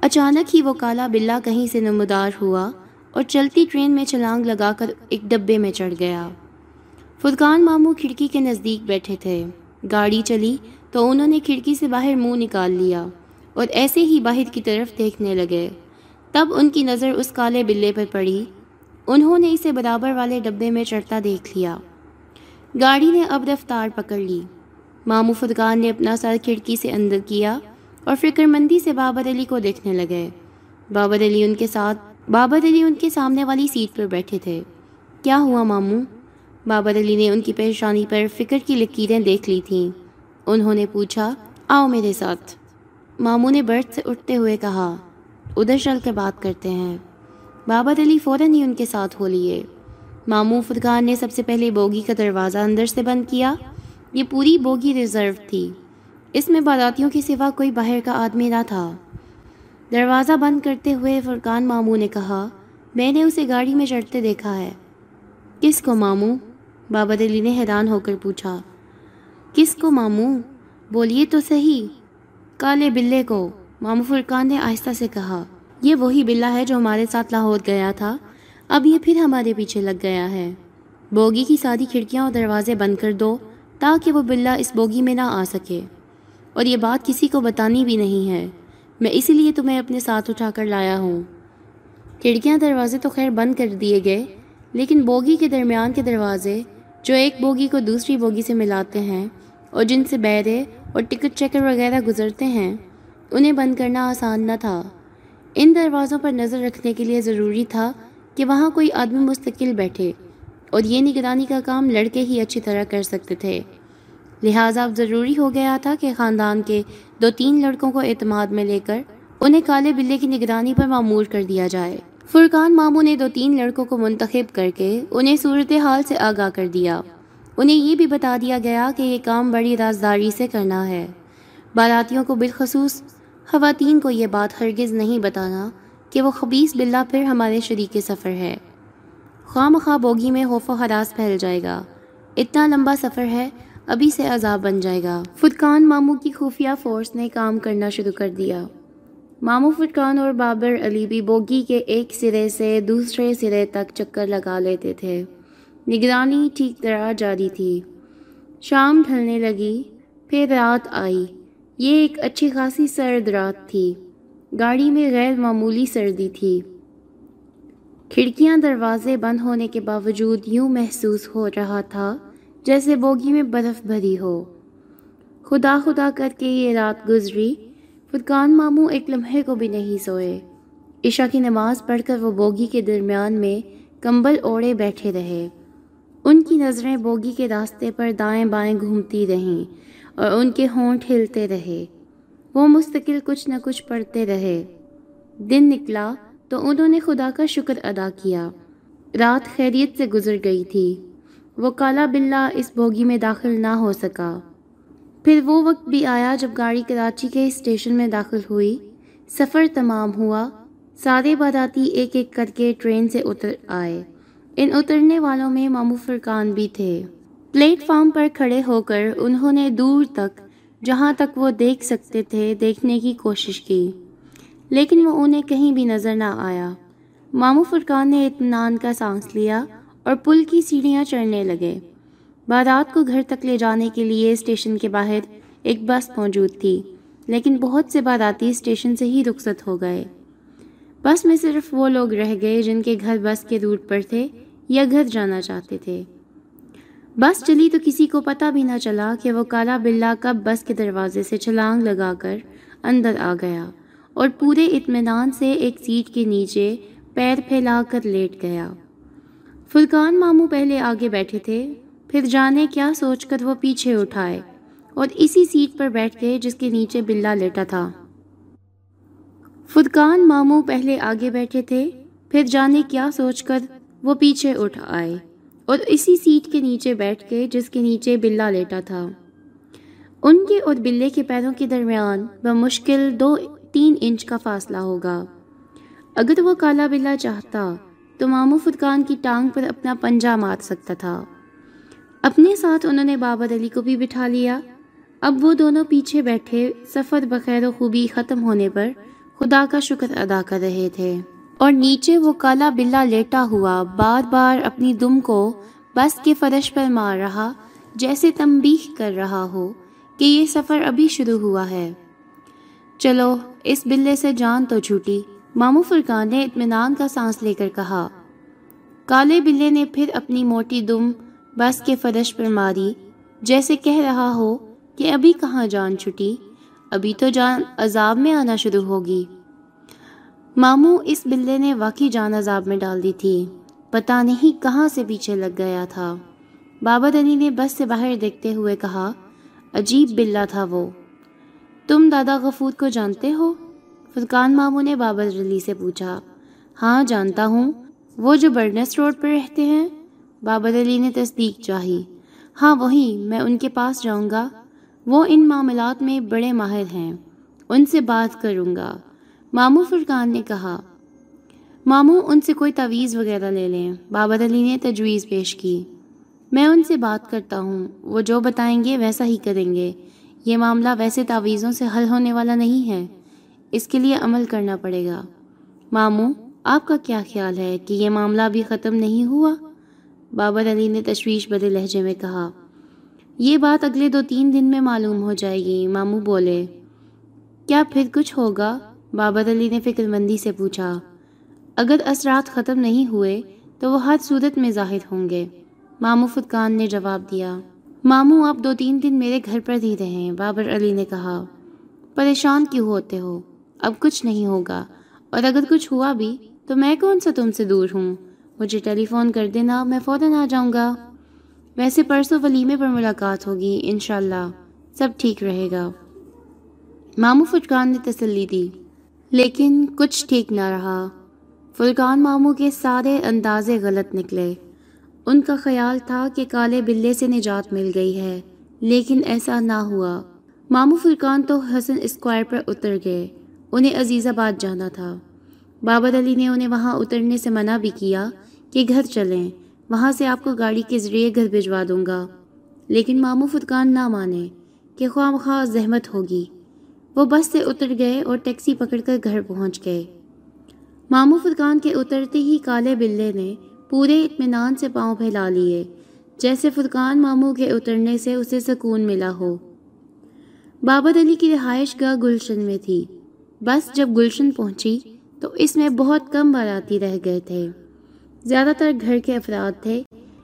اچانک ہی وہ کالا بلا کہیں سے نمودار ہوا اور چلتی ٹرین میں چھلانگ لگا کر ایک ڈبے میں چڑھ گیا۔ فرقان ماموں کھڑکی کے نزدیک بیٹھے تھے۔ گاڑی چلی تو انہوں نے کھڑکی سے باہر منہ نکال لیا اور ایسے ہی باہر کی طرف دیکھنے لگے۔ تب ان کی نظر اس کالے بلے پر پڑی۔ انہوں نے اسے برابر والے ڈبے میں چڑھتا دیکھ لیا۔ گاڑی نے اب رفتار پکڑ لی۔ مامو فرقان نے اپنا سر کھڑکی سے اندر کیا۔ اور فکر مندی سے بابر علی کو دیکھنے لگے۔ بابر علی ان کے ساتھ بابر علی ان کے سامنے والی سیٹ پر بیٹھے تھے۔ کیا ہوا ماموں؟ بابر علی نے ان کی پریشانی پر فکر کی لکیریں دیکھ لی تھیں۔ انہوں نے پوچھا، آؤ میرے ساتھ۔ ماموں نے برتھ سے اٹھتے ہوئے کہا، ادھر چل کے بات کرتے ہیں۔ بابر علی فوراً ہی ان کے ساتھ ہو لیے۔ ماموں فرقان نے سب سے پہلے بوگی کا دروازہ اندر سے بند کیا۔ یہ پوری بوگی ریزرو تھی۔ اس میں باراتیوں کے سوا کوئی باہر کا آدمی نہ تھا۔ دروازہ بند کرتے ہوئے فرقان ماموں نے کہا، میں نے اسے گاڑی میں چڑھتے دیکھا ہے۔ کس کو ماموں؟ بابر علی نے حیران ہو کر پوچھا۔ کس کو ماموں؟ بولیے تو صحیح۔ کالے بلے کو۔ ماموں فرقان نے آہستہ سے کہا، یہ وہی بلا ہے جو ہمارے ساتھ لاہور گیا تھا۔ اب یہ پھر ہمارے پیچھے لگ گیا ہے۔ بوگی کی ساری کھڑکیاں اور دروازے بند کر دو تاکہ وہ بلا اس بوگی میں نہ آ سکے۔ اور یہ بات کسی کو بتانی بھی نہیں ہے۔ میں اسی لیے تمہیں اپنے ساتھ اٹھا کر لایا ہوں۔ کھڑکیاں دروازے تو خیر بند کر دیے گئے، لیکن بوگی کے درمیان کے دروازے، جو ایک بوگی کو دوسری بوگی سے ملاتے ہیں اور جن سے بیرے اور ٹکٹ چیکر وغیرہ گزرتے ہیں، انہیں بند کرنا آسان نہ تھا۔ ان دروازوں پر نظر رکھنے کے لیے ضروری تھا کہ وہاں کوئی آدمی مستقل بیٹھے اور یہ نگرانی کا کام لڑکے ہی اچھی طرح کر سکتے تھے۔ لہٰذا اب ضروری ہو گیا تھا کہ خاندان کے دو تین لڑکوں کو اعتماد میں لے کر انہیں کالے بلے کی نگرانی پر معمور کر دیا جائے۔ فرقان ماموں نے دو تین لڑکوں کو منتخب کر کے انہیں صورتحال سے آگاہ کر دیا۔ انہیں یہ بھی بتا دیا گیا کہ یہ کام بڑی رازداری سے کرنا ہے۔ باراتیوں کو بالخصوص خواتین کو یہ بات ہرگز نہیں بتانا کہ وہ خبیص بلا پھر ہمارے شریک سفر ہے۔ خواہ مخواہ بوگی میں خوف و حراس پھیل جائے گا۔ اتنا لمبا سفر ہے ابھی سے عذاب بن جائے گا۔ فرقان ماموں کی خفیہ فورس نے کام کرنا شروع کر دیا۔ ماموں فرقان اور بابر علی بھی بوگی کے ایک سرے سے دوسرے سرے تک چکر لگا لیتے تھے۔ نگرانی ٹھیک طرح جاری تھی۔ شام ڈھلنے لگی، پھر رات آئی۔ یہ ایک اچھی خاصی سرد رات تھی۔ گاڑی میں غیر معمولی سردی تھی۔ کھڑکیاں دروازے بند ہونے کے باوجود یوں محسوس ہو رہا تھا جیسے بوگی میں برف بھری ہو۔ خدا خدا کر کے یہ رات گزری۔ فرقان ماموں ایک لمحے کو بھی نہیں سوئے۔ عشاء کی نماز پڑھ کر وہ بوگی کے درمیان میں کمبل اوڑے بیٹھے رہے۔ ان کی نظریں بوگی کے راستے پر دائیں بائیں گھومتی رہیں اور ان کے ہونٹ ہلتے رہے۔ وہ مستقل کچھ نہ کچھ پڑھتے رہے۔ دن نکلا تو انہوں نے خدا کا شکر ادا کیا۔ رات خیریت سے گزر گئی تھی۔ وہ کالا بلا اس بوگی میں داخل نہ ہو سکا۔ پھر وہ وقت بھی آیا جب گاڑی کراچی کے اسٹیشن میں داخل ہوئی۔ سفر تمام ہوا۔ سارے باراتی ایک ایک کر کے ٹرین سے اتر آئے۔ ان اترنے والوں میں مامو فرقان بھی تھے۔ پلیٹ فارم پر کھڑے ہو کر انہوں نے دور تک، جہاں تک وہ دیکھ سکتے تھے، دیکھنے کی کوشش کی۔ لیکن وہ انہیں کہیں بھی نظر نہ آیا۔ مامو فرقان نے اطمینان کا سانس لیا۔ اور پل کی سیڑھیاں چڑھنے لگے۔ بارات کو گھر تک لے جانے کے لیے اسٹیشن کے باہر ایک بس موجود تھی، لیکن بہت سے باراتی اسٹیشن سے ہی رخصت ہو گئے۔ بس میں صرف وہ لوگ رہ گئے جن کے گھر بس کے روٹ پر تھے یا گھر جانا چاہتے تھے۔ بس چلی تو کسی کو پتہ بھی نہ چلا کہ وہ کالا بلا کب بس کے دروازے سے چھلانگ لگا کر اندر آ گیا اور پورے اطمینان سے ایک سیٹ کے نیچے پیر پھیلا کر لیٹ گیا۔ فلکان ماموں پہلے آگے بیٹھے تھے، پھر جانے کیا سوچ کر وہ پیچھے اٹھائے اور اسی سیٹ پر بیٹھ گئے جس کے نیچے بلا لیٹا تھا۔ فدکان ماموں پہلے آگے بیٹھے تھے، پھر جانے کیا سوچ کر وہ پیچھے اٹھ آئے اور اسی سیٹ کے نیچے بیٹھ کے جس کے نیچے بلا لیٹا تھا۔ ان کے اور بلے کے پیروں کے درمیان بمشکل دو تین انچ کا فاصلہ ہوگا۔ اگر وہ کالا بلا چاہتا تو مامو فدکان کی ٹانگ پر اپنا پنجہ مار سکتا تھا۔ اپنے ساتھ انہوں نے بابر علی کو بھی بٹھا لیا۔ اب وہ دونوں پیچھے بیٹھے سفر بخیر و خوبی ختم ہونے پر خدا کا شکر ادا کر رہے تھے۔ اور نیچے وہ کالا بلا لیٹا ہوا بار بار اپنی دم کو بس کے فرش پر مار رہا، جیسے تمبیح کر رہا ہو کہ یہ سفر ابھی شروع ہوا ہے۔ چلو، اس بلے سے جان تو چھوٹی مامو فرقان نے اطمینان کا سانس لے کر کہا۔ کالے بلے نے پھر اپنی موٹی دم بس کے فرش پر ماری، جیسے کہہ رہا ہو کہ ابھی کہاں جان چھٹی، ابھی تو جان عذاب میں آنا شروع ہوگی۔ ماموں اس بلے نے واقعی جان عذاب میں ڈال دی تھی۔ پتہ نہیں کہاں سے پیچھے لگ گیا تھا۔ بابا علی نے بس سے باہر دیکھتے ہوئے کہا، عجیب بلا تھا وہ۔ تم دادا غفور کو جانتے ہو؟ فرقان ماموں نے بابر علی سے پوچھا ہاں جانتا ہوں، وہ جو برنس روڈ پر رہتے ہیں بابر علی نے تصدیق چاہی۔ ہاں وہی، میں ان کے پاس جاؤں گا۔ وہ ان معاملات میں بڑے ماہر ہیں، ان سے بات کروں گا۔ ماموں فرقان نے کہا، ماموں، ان سے کوئی تعویذ وغیرہ لے لیں۔ بابر علی نے تجویز پیش کی۔ میں ان سے بات کرتا ہوں، وہ جو بتائیں گے ویسا ہی کریں گے۔ یہ معاملہ ویسے تعویذوں سے حل ہونے والا نہیں ہے۔ اس کے لیے عمل کرنا پڑے گا۔ ماموں آپ کا کیا خیال ہے کہ یہ معاملہ ابھی ختم نہیں ہوا؟ بابر علی نے تشویش بدے لہجے میں کہا۔ یہ بات اگلے دو تین دن میں معلوم ہو جائے گی ماموں بولے۔ کیا پھر کچھ ہوگا؟ بابر علی نے فکر مندی سے پوچھا۔ اگر اثرات ختم نہیں ہوئے تو وہ ہر صورت میں ظاہر ہوں گے۔ ماموں فتقان نے جواب دیا۔ ماموں آپ دو تین دن میرے گھر پر ہی رہیں بابر علی نے کہا۔ پریشان کیوں ہوتے ہو؟ اب کچھ نہیں ہوگا۔ اور اگر کچھ ہوا بھی تو میں کون سا تم سے دور ہوں؟ مجھے ٹیلی فون کر دینا، میں فوراً آ جاؤں گا۔ ویسے پرسوں ولیمے پر ملاقات ہوگی، انشاءاللہ سب ٹھیک رہے گا۔ ماموں فٹکان نے تسلی دی، لیکن کچھ ٹھیک نہ رہا۔ فلکان ماموں کے سارے اندازے غلط نکلے۔ ان کا خیال تھا کہ کالے بلے سے نجات مل گئی ہے، لیکن ایسا نہ ہوا۔ ماموں فرقان تو حسن اسکوائر پر اتر گئے۔ انہیں عزیز آباد جانا تھا۔ بابر علی نے انہیں وہاں اترنے سے منع بھی کیا کہ گھر چلیں، وہاں سے آپ کو گاڑی کے ذریعے گھر بھجوا دوں گا۔ لیکن ماموں فرقان نہ مانے کہ خواہ مخواہ زحمت ہوگی۔ وہ بس سے اتر گئے اور ٹیکسی پکڑ کر گھر پہنچ گئے۔ ماموں فرقان کے اترتے ہی کالے بلے نے پورے اطمینان سے پاؤں پھیلا لیے، جیسے فرقان ماموں کے اترنے سے اسے سکون ملا ہو۔ بابر علی کی رہائش گاہ گلشن میں تھی۔ بس جب گلشن پہنچی تو اس میں بہت کم باراتی رہ گئے تھے۔ زیادہ تر گھر کے افراد تھے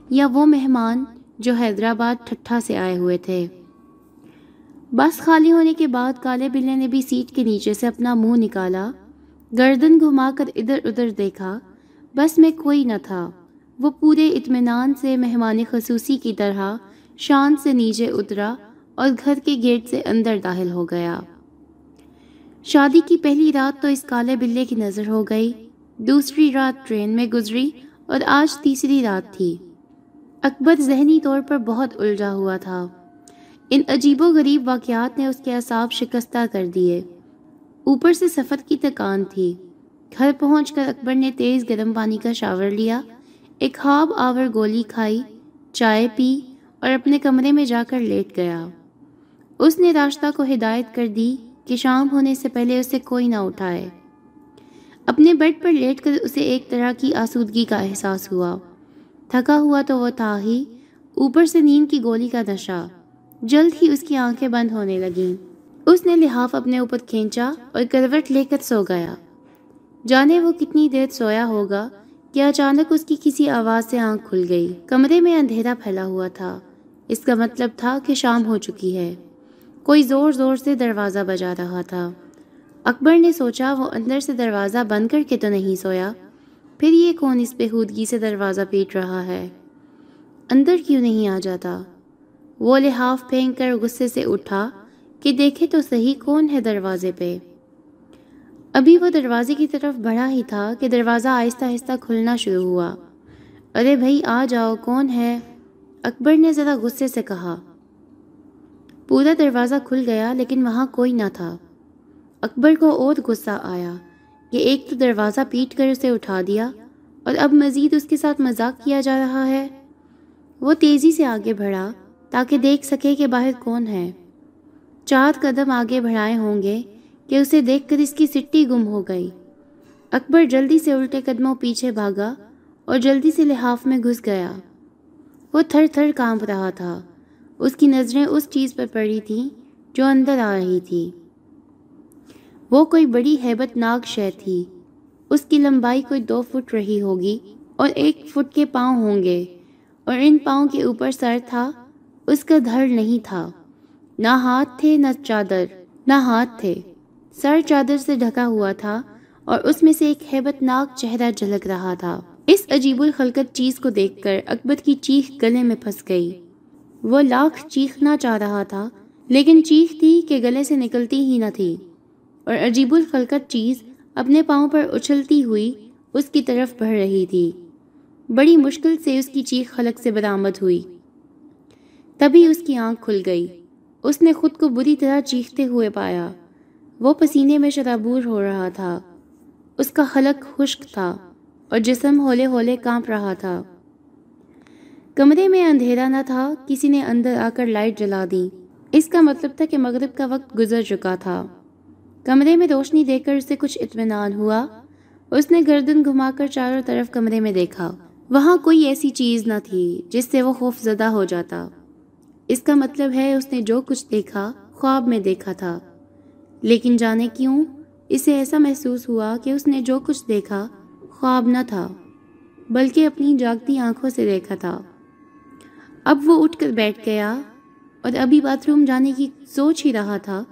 یا وہ مہمان جو حیدرآباد ٹھٹھا سے آئے ہوئے تھے۔ بس خالی ہونے کے بعد کالے بلے نے بھی سیٹ کے نیچے سے اپنا منہ نکالا، گردن گھما کر ادھر ادھر دیکھا۔ بس میں کوئی نہ تھا۔ وہ پورے اطمینان سے مہمان خصوصی کی طرح شان سے نیچے اترا اور گھر کے گیٹ سے اندر داخل ہو گیا۔ شادی کی پہلی رات تو اس کالے بلے کی نظر ہو گئی۔ دوسری رات ٹرین میں گزری اور آج تیسری رات تھی۔ اکبر ذہنی طور پر بہت الجھا ہوا تھا۔ ان عجیب و غریب واقعات نے اس کے اعصاب شکستہ کر دیے۔ اوپر سے سفر کی تکان تھی۔ گھر پہنچ کر اکبر نے تیز گرم پانی کا شاور لیا، ایک خواب آور گولی کھائی، چائے پی اور اپنے کمرے میں جا کر لیٹ گیا۔ اس نے راستہ کو ہدایت کر دی کہ شام ہونے سے پہلے اسے کوئی نہ اٹھائے۔ اپنے بیڈ پر لیٹ کر اسے ایک طرح کی آسودگی کا احساس ہوا۔ تھکا ہوا تو وہ تھا ہی۔ اوپر سے نیند کی گولی کا نشہ۔ جلد ہی اس کی آنکھیں بند ہونے لگیں۔ اس نے لحاف اپنے اوپر کھینچا اور کروٹ لے کر سو گیا۔ جانے وہ کتنی دیر سویا ہوگا کہ اچانک اس کی کسی آواز سے آنکھ کھل گئی۔ کمرے میں اندھیرا پھیلا ہوا تھا۔ اس کا مطلب تھا کہ شام ہو چکی ہے۔ کوئی زور زور سے دروازہ بجا رہا تھا۔ اکبر نے سوچا، وہ اندر سے دروازہ بند کر کے تو نہیں سویا، پھر یہ کون اس بےحودگی سے دروازہ پیٹ رہا ہے؟ اندر کیوں نہیں آ جاتا؟ وہ لحاف پھینک کر غصے سے اٹھا کہ دیکھے تو صحیح کون ہے دروازے پہ۔ ابھی وہ دروازے کی طرف بڑھا ہی تھا کہ دروازہ آہستہ آہستہ کھلنا شروع ہوا۔ ارے بھائی، آ جاؤ، کون ہے؟ اکبر نے ذرا غصے سے کہا۔ پورا دروازہ کھل گیا لیکن وہاں کوئی نہ تھا۔ اکبر کو اور غصہ آیا۔ کہ ایک تو دروازہ پیٹ کر اسے اٹھا دیا اور اب مزید اس کے ساتھ مذاق کیا جا رہا ہے۔ وہ تیزی سے آگے بڑھا تاکہ دیکھ سکے کہ باہر کون ہے۔ چار قدم آگے بڑھائے ہوں گے کہ اسے دیکھ کر اس کی سٹی گم ہو گئی۔ اکبر جلدی سے الٹے قدموں پیچھے بھاگا اور جلدی سے لحاف میں گھس گیا۔ وہ تھر تھر کانپ رہا تھا۔ اس کی نظریں اس چیز پر پڑی تھیں جو اندر آ رہی تھی۔ وہ کوئی بڑی ہیبت ناک شے تھی۔ اس کی لمبائی کوئی دو فٹ رہی ہوگی اور ایک فٹ کے پاؤں ہوں گے اور ان پاؤں کے اوپر سر تھا، اس کا دھڑ نہیں تھا۔ نہ ہاتھ تھے، نہ چادر، نہ ہاتھ تھے۔ سر چادر سے ڈھکا ہوا تھا اور اس میں سے ایک ہیبت ناک چہرہ جھلک رہا تھا۔ اس عجیب الخلقت چیز کو دیکھ کر اکبر کی چیخ گلے میں پھنس گئی۔ وہ لاکھ چیخنا چاہ رہا تھا، لیکن چیخ تھی کہ گلے سے نکلتی ہی نہ تھی۔ اور عجیب الخلقت چیز اپنے پاؤں پر اچھلتی ہوئی اس کی طرف بڑھ رہی تھی۔ بڑی مشکل سے اس کی چیخ خلق سے برآمد ہوئی۔ تبھی اس کی آنکھ کھل گئی۔ اس نے خود کو بری طرح چیختے ہوئے پایا۔ وہ پسینے میں شرابور ہو رہا تھا۔ اس کا خلق خشک تھا اور جسم ہولے ہولے کانپ رہا تھا۔ کمرے میں اندھیرا نہ تھا، کسی نے اندر آ کر لائٹ جلا دی۔ اس کا مطلب تھا کہ مغرب کا وقت گزر چکا تھا۔ کمرے میں روشنی دیکھ کر اسے کچھ اطمینان ہوا۔ اس نے گردن گھما کر چاروں طرف کمرے میں دیکھا۔ وہاں کوئی ایسی چیز نہ تھی جس سے وہ خوف زدہ ہو جاتا۔ اس کا مطلب ہے اس نے جو کچھ دیکھا، خواب میں دیکھا تھا۔ لیکن جانے کیوں؟ اسے ایسا محسوس ہوا کہ اس نے جو کچھ دیکھا، خواب نہ تھا، بلکہ اپنی جاگتی آنکھوں سے دیکھا تھا۔ اب وہ اٹھ کر بیٹھ گیا اور ابھی باتھ روم جانے کی سوچ ہی رہا تھا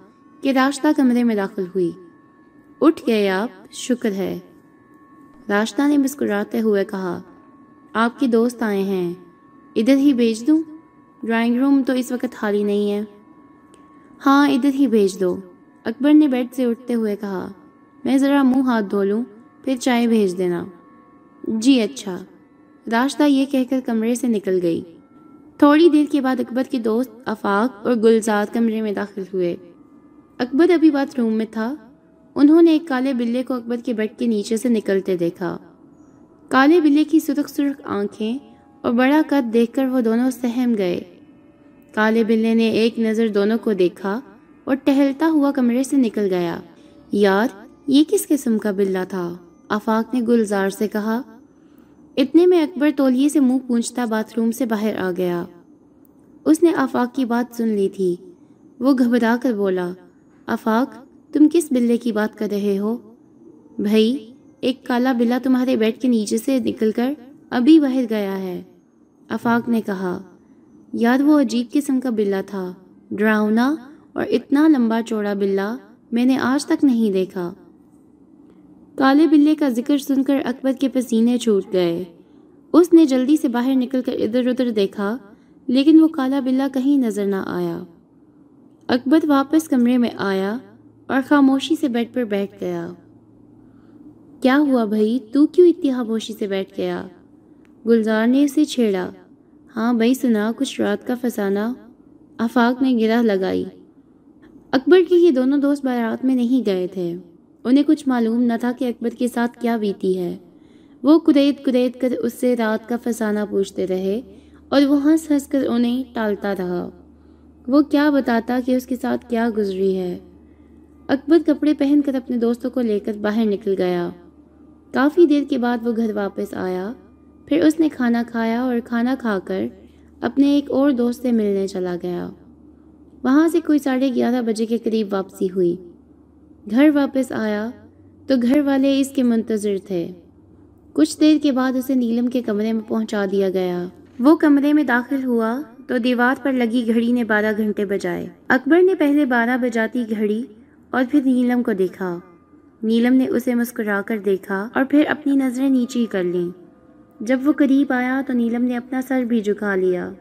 کہ راشتہ کمرے میں داخل ہوئی۔ اٹھ گئے آپ، شکر ہے۔ راشتہ نے مسکراتے ہوئے کہا، آپ کے دوست آئے ہیں، ادھر ہی بھیج دوں؟ ڈرائنگ روم تو اس وقت خالی نہیں ہے۔ ہاں ادھر ہی بھیج دو۔ اکبر نے بیڈ سے اٹھتے ہوئے کہا، میں ذرا منہ ہاتھ دھو لوں، پھر چائے بھیج دینا۔ جی اچھا۔ راشتہ یہ کہہ کر کمرے سے نکل گئی۔ تھوڑی دیر کے بعد اکبر کے دوست افاق اور گلزاد کمرے میں داخل ہوئے۔ اکبر ابھی باتھ روم میں تھا۔ انہوں نے ایک کالے بلے کو اکبر کے بیڈ کے نیچے سے نکلتے دیکھا۔ کالے بلے کی سرخ سرخ آنکھیں اور بڑا قد دیکھ کر وہ دونوں سہم گئے۔ کالے بلے نے ایک نظر دونوں کو دیکھا اور ٹہلتا ہوا کمرے سے نکل گیا۔ یار، یہ کس قسم کا بلا تھا؟ آفاق نے گلزار سے کہا اتنے میں اکبر تولیے سے منہ پونچھتا باتھ روم سے باہر آ گیا۔ اس نے آفاق کی بات سن لی تھی۔ وہ گھبرا کر بولا، آفاق، تم کس بلے کی بات کر رہے ہو؟ بھائی، ایک کالا بلا تمہارے بیڈ کے نیچے سے نکل کر ابھی باہر گیا ہے۔ آفاق نے کہا، یاد وہ عجیب قسم کا بلا تھا، ڈراؤنا اور اتنا لمبا چوڑا بلا میں نے آج تک نہیں دیکھا۔ کالے بلے کا ذکر سن کر اکبر کے پسینے چھوٹ گئے۔ اس نے جلدی سے باہر نکل کر ادھر ادھر دیکھا، لیکن وہ کالا بلا کہیں نظر نہ آیا۔ اکبر واپس کمرے میں آیا اور خاموشی سے بیڈ پر بیٹھ گیا۔ کیا ہوا بھائی؟ تو کیوں اتنی خاموشی سے بیٹھ گیا؟ گلزار نے اسے چھیڑا۔ ہاں بھائی، سنا، کچھ رات کا فسانہ۔ آفاق نے گرہ لگائی۔ اکبر کے یہ دونوں دوست بارات میں نہیں گئے تھے۔ انہیں کچھ معلوم نہ تھا کہ اکبر کے ساتھ کیا بیتی ہے۔ وہ قریت قریت کر اس سے رات کا فسانہ پوچھتے رہے اور وہ ہنس ہنس کر انہیں ٹالتا رہا۔ وہ کیا بتاتا کہ اس کے ساتھ کیا گزری ہے۔ اکبر کپڑے پہن کر اپنے دوستوں کو لے کر باہر نکل گیا۔ کافی دیر کے بعد وہ گھر واپس آیا۔ پھر اس نے کھانا کھایا اور کھانا کھا کر اپنے ایک اور دوست سے ملنے چلا گیا۔ وہاں سے کوئی ساڑھے گیارہ بجے کے قریب واپسی ہوئی۔ گھر واپس آیا تو گھر والے اس کے منتظر تھے۔ کچھ دیر کے بعد اسے نیلم کے کمرے میں پہنچا دیا گیا۔ وہ کمرے میں داخل ہوا تو دیوار پر لگی گھڑی نے بارہ گھنٹے بجائے۔ اکبر نے پہلے بارہ بجاتی گھڑی اور پھر نیلم کو دیکھا۔ نیلم نے اسے مسکرا کر دیکھا اور پھر اپنی نظریں نیچی کر لیں۔ جب وہ قریب آیا تو نیلم نے اپنا سر بھی جھکا لیا۔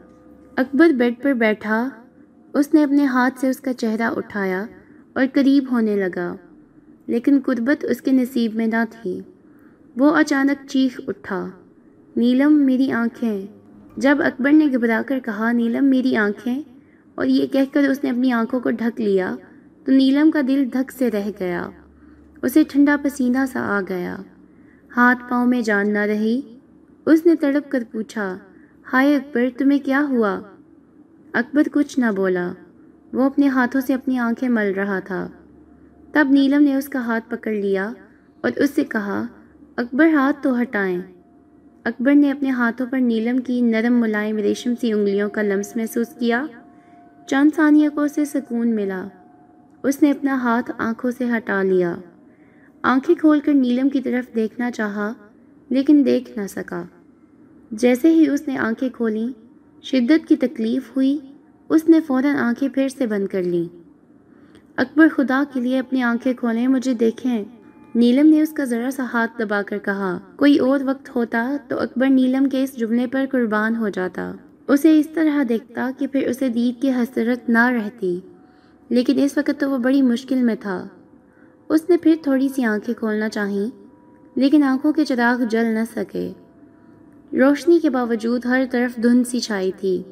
اکبر بیڈ پر بیٹھا۔ اس نے اپنے ہاتھ سے اس کا چہرہ اٹھایا۔ اور قریب ہونے لگا، لیکن قربت اس کے نصیب میں نہ تھی۔ وہ اچانک چیخ اٹھا، نیلم، میری آنکھیں۔ جب اکبر نے گھبرا کر کہا، نیلم، میری آنکھیں اور یہ کہہ کر اس نے اپنی آنکھوں کو ڈھک لیا، تو نیلم کا دل دھک سے رہ گیا۔ اسے ٹھنڈا پسینہ سا آ گیا۔ ہاتھ پاؤں میں جان نہ رہی۔ اس نے تڑپ کر پوچھا، ہائے اکبر، تمہیں کیا ہوا؟ اکبر کچھ نہ بولا۔ وہ اپنے ہاتھوں سے اپنی آنکھیں مل رہا تھا۔ تب نیلم نے اس کا ہاتھ پکڑ لیا اور اس سے کہا، اکبر، ہاتھ تو ہٹائیں۔ اکبر نے اپنے ہاتھوں پر نیلم کی نرم ملائم ریشم سی انگلیوں کا لمس محسوس کیا۔ چند ثانیہ کو اسے سکون ملا۔ اس نے اپنا ہاتھ آنکھوں سے ہٹا لیا۔ آنکھیں کھول کر نیلم کی طرف دیکھنا چاہا، لیکن دیکھ نہ سکا۔ جیسے ہی اس نے آنکھیں کھولیں، شدت کی تکلیف ہوئی۔ اس نے فوراً آنکھیں پھر سے بند کر لیں۔ اکبر خدا کے لیے اپنی آنکھیں کھولیں، مجھے دیکھیں۔ نیلم نے اس کا ذرا سا ہاتھ دبا کر کہا، کوئی اور وقت ہوتا تو اکبر نیلم کے اس جملے پر قربان ہو جاتا۔ اسے اس طرح دیکھتا کہ پھر اسے دید کی حسرت نہ رہتی، لیکن اس وقت تو وہ بڑی مشکل میں تھا۔ اس نے پھر تھوڑی سی آنکھیں کھولنا چاہیں، لیکن آنکھوں کے چراغ جل نہ سکے۔ روشنی کے باوجود ہر طرف دھند سی چھائی تھی۔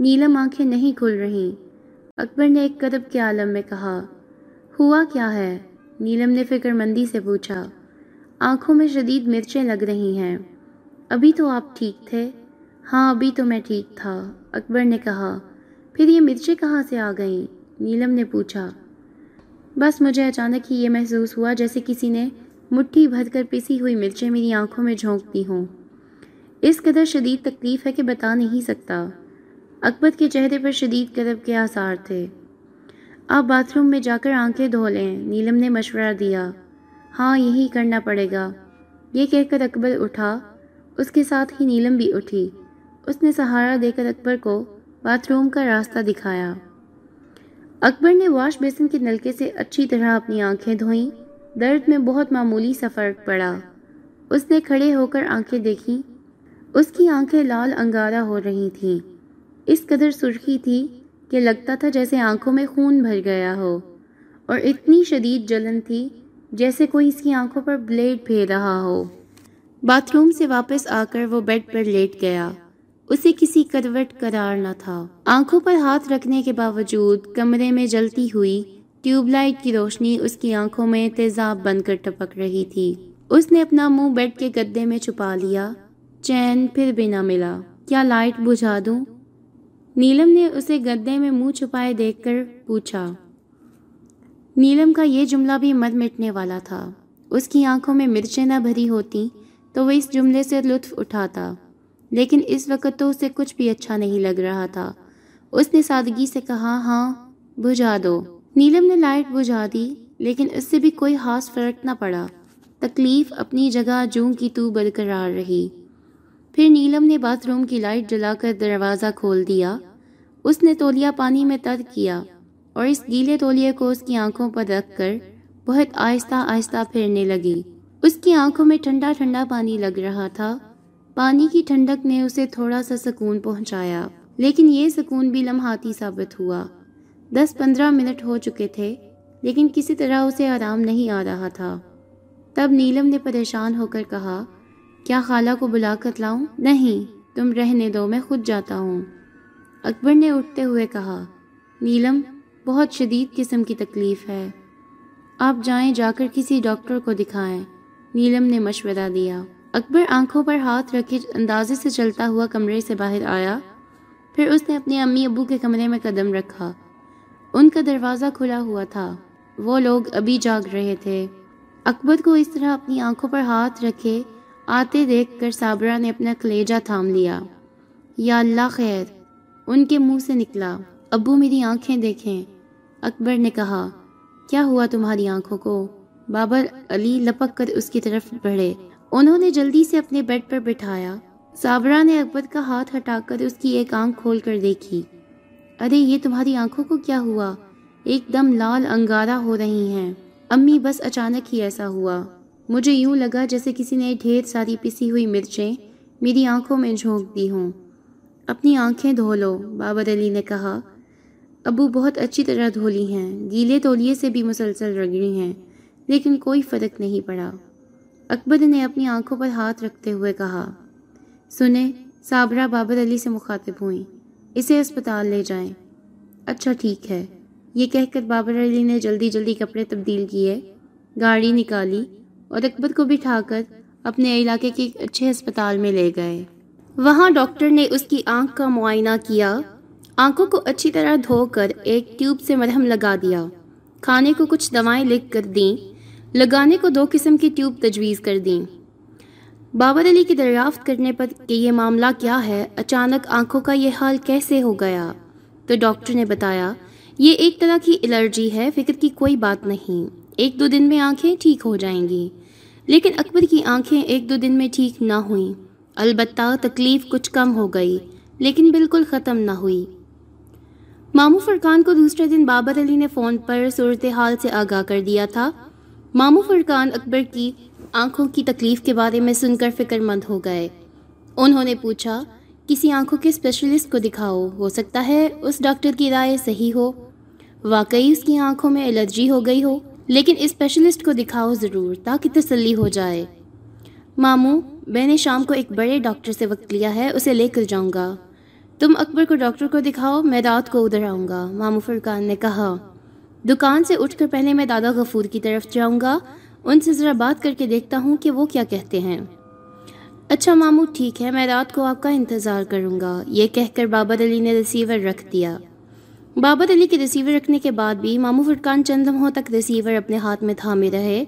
نیلم آنکھیں نہیں کھل رہیں۔ اکبر نے ایک قدب کے عالم میں کہا، ہوا کیا ہے؟ نیلم نے فکر مندی سے پوچھا، آنکھوں میں شدید مرچیں لگ رہی ہیں۔ ابھی تو آپ ٹھیک تھے؟ ہاں ابھی تو میں ٹھیک تھا، اکبر نے کہا۔ پھر یہ مرچیں کہاں سے آ گئیں؟ نیلم نے پوچھا۔ بس مجھے اچانک ہی یہ محسوس ہوا جیسے کسی نے مٹھی بھر کر پسی ہوئی مرچیں میری آنکھوں میں جھونکتی ہوں۔ اس قدر شدید تکلیف ہے کہ بتا نہیں سکتا۔ اکبر کے چہرے پر شدید قدب کے آثار تھے۔ آپ باتھ روم میں جا کر آنکھیں دھو لیں، نیلم نے مشورہ دیا۔ ہاں یہی کرنا پڑے گا۔ یہ کہہ کر اکبر اٹھا۔ اس کے ساتھ ہی نیلم بھی اٹھی۔ اس نے سہارا دے کر اکبر کو باتھ روم کا راستہ دکھایا۔ اکبر نے واش بیسن کے نلکے سے اچھی طرح اپنی آنکھیں دھوئیں۔ درد میں بہت معمولی سا فرق پڑا۔ اس نے کھڑے ہو کر آنکھیں دیکھیں۔ اس کی آنکھیں لال انگارہ ہو رہی تھیں۔ اس قدر سرخی تھی کہ لگتا تھا جیسے آنکھوں میں خون بھر گیا ہو، اور اتنی شدید جلن تھی جیسے کوئی اس کی آنکھوں پر بلیڈ پھیر رہا ہو۔ باتھ روم سے واپس آ کر وہ بیڈ پر لیٹ گیا۔ اسے کسی کروٹ قرار نہ تھا۔ آنکھوں پر ہاتھ رکھنے کے باوجود کمرے میں جلتی ہوئی ٹیوب لائٹ کی روشنی اس کی آنکھوں میں تیزاب بن کر ٹپک رہی تھی۔ اس نے اپنا منہ بیڈ کے گدے میں چھپا لیا۔ چین پھر بھی نہ ملا۔ کیا لائٹ بجھا دوں؟ نیلم نے اسے گدے میں منہ چھپائے دیکھ کر پوچھا، نیلم کا یہ جملہ بھی مر مٹنے والا تھا۔ اس کی آنکھوں میں مرچیں نہ بھری ہوتی تو وہ اس جملے سے لطف اٹھاتا، لیکن اس وقت تو اسے کچھ بھی اچھا نہیں لگ رہا تھا۔ اس نے سادگی سے کہا ہاں بجھا دو۔ نیلم نے لائٹ بجھا دی، لیکن اس سے بھی کوئی خاص فرق نہ پڑا۔ تکلیف اپنی جگہ جوں کی تو برقرار رہی۔ پھر نیلم نے باتھ روم کی لائٹ جلا کر دروازہ کھول دیا۔ اس نے تولیا پانی میں تر کیا اور اس گیلے تولیے کو اس کی آنکھوں پر رکھ کر بہت آہستہ آہستہ پھیرنے لگی۔ اس کی آنکھوں میں ٹھنڈا ٹھنڈا پانی لگ رہا تھا۔ پانی کی ٹھنڈک نے اسے تھوڑا سا سکون پہنچایا، لیکن یہ سکون بھی لمحاتی ثابت ہوا۔ دس پندرہ منٹ ہو چکے تھے، لیکن کسی طرح اسے آرام نہیں آ رہا تھا۔ تب نیلم نے پریشان ہو کر کہا، کیا خالہ کو بلا کر لاؤں؟ نہیں، تم رہنے دو، میں خود جاتا ہوں۔ اکبر نے اٹھتے ہوئے کہا، نیلم، بہت شدید قسم کی تکلیف ہے۔ آپ جائیں جا کر کسی ڈاکٹر کو دکھائیں۔ نیلم نے مشورہ دیا۔ اکبر آنکھوں پر ہاتھ رکھے اندازے سے چلتا ہوا کمرے سے باہر آیا۔ پھر اس نے اپنے امی ابو کے کمرے میں قدم رکھا۔ ان کا دروازہ کھلا ہوا تھا۔ وہ لوگ ابھی جاگ رہے تھے۔ اکبر کو اس طرح اپنی آنکھوں پر ہاتھ رکھے آتے دیکھ کر صابرہ نے اپنا کلیجہ تھام لیا۔ یا اللہ خیر! ان کے منہ سے نکلا۔ ابو میری آنکھیں دیکھیں۔ اکبر نے کہا، کیا ہوا تمہاری آنکھوں کو؟ بابر علی لپک کر اس کی طرف بڑھے۔ انہوں نے جلدی سے اپنے بیڈ پر بٹھایا۔ صابرہ نے اکبر کا ہاتھ ہٹا کر اس کی ایک آنکھ کھول کر دیکھی۔ ارے، یہ تمہاری آنکھوں کو کیا ہوا؟ ایک دم لال انگارہ ہو رہی ہیں۔ امی، بس اچانک ہی ایسا ہوا۔ مجھے یوں لگا جیسے کسی نے ڈھیر ساری پسی ہوئی مرچیں میری آنکھوں میں جھونک دی ہوں۔ اپنی آنکھیں دھو لو بابر علی نے کہا۔ ابو بہت اچھی طرح دھولی ہیں۔ گیلے تولیے سے بھی مسلسل رگڑی ہیں، لیکن کوئی فرق نہیں پڑا۔ اکبر نے اپنی آنکھوں پر ہاتھ رکھتے ہوئے کہا۔ سنیں، صابرہ بابر علی سے مخاطب ہوئیں۔ اسے اسپتال لے جائیں۔ اچھا ٹھیک ہے۔ یہ کہہ کر بابر علی نے جلدی جلدی کپڑے تبدیل کیے، گاڑی نکالی اور اکبر کو بٹھا کر اپنے علاقے کے ایک اچھے ہسپتال میں لے گئے۔ وہاں ڈاکٹر نے اس کی آنکھ کا معائنہ کیا۔ آنکھوں کو اچھی طرح دھو کر ایک ٹیوب سے مرہم لگا دیا۔ کھانے کو کچھ دوائیں لکھ کر دیں۔ لگانے کو دو قسم کی ٹیوب تجویز کر دیں۔ بابر علی کی دریافت کرنے پر کہ یہ معاملہ کیا ہے، اچانک آنکھوں کا یہ حال کیسے ہو گیا؟ تو ڈاکٹر نے بتایا، یہ ایک طرح کی الرجی ہے، فکر کی کوئی بات نہیں۔ ایک دو دن میں آنکھیں ٹھیک ہو جائیں گی۔ لیکن اکبر کی آنکھیں ایک دو دن میں ٹھیک نہ ہوئیں۔ البتہ تکلیف کچھ کم ہو گئی، لیکن بالکل ختم نہ ہوئی۔ مامو فرقان کو دوسرے دن بابر علی نے فون پر صورتحال سے آگاہ کر دیا تھا۔ مامو فرقان اکبر کی آنکھوں کی تکلیف کے بارے میں سن کر فکر مند ہو گئے۔ انہوں نے پوچھا، کسی آنکھوں کے اسپیشلسٹ کو دکھاؤ، ہو سکتا ہے اس ڈاکٹر کی رائے صحیح ہو؟ واقعی اس کی آنکھوں میں الرجی ہو گئی ہو، لیکن اسپیشلسٹ کو دکھاؤ ضرور تاکہ تسلی ہو جائے۔ ماموں میں نے شام کو ایک بڑے ڈاکٹر سے وقت لیا ہے، اسے لے کر جاؤں گا۔ تم اکبر کو ڈاکٹر کو دکھاؤ، میں رات کو ادھر آؤں گا مامو فرقان نے کہا۔ دکان سے اٹھ کر پہلے میں دادا غفور کی طرف جاؤں گا، ان سے ذرا بات کر کے دیکھتا ہوں کہ وہ کیا کہتے ہیں۔ اچھا ماموں، ٹھیک ہے، میں رات کو آپ کا انتظار کروں گا۔ یہ کہہ کر بابر علی نے ریسیور رکھ دیا۔ بابر علی کے ریسیور رکھنے کے بعد بھی مامو فرقان چند لمحوں تک ریسیور اپنے ہاتھ میں تھامے رہے۔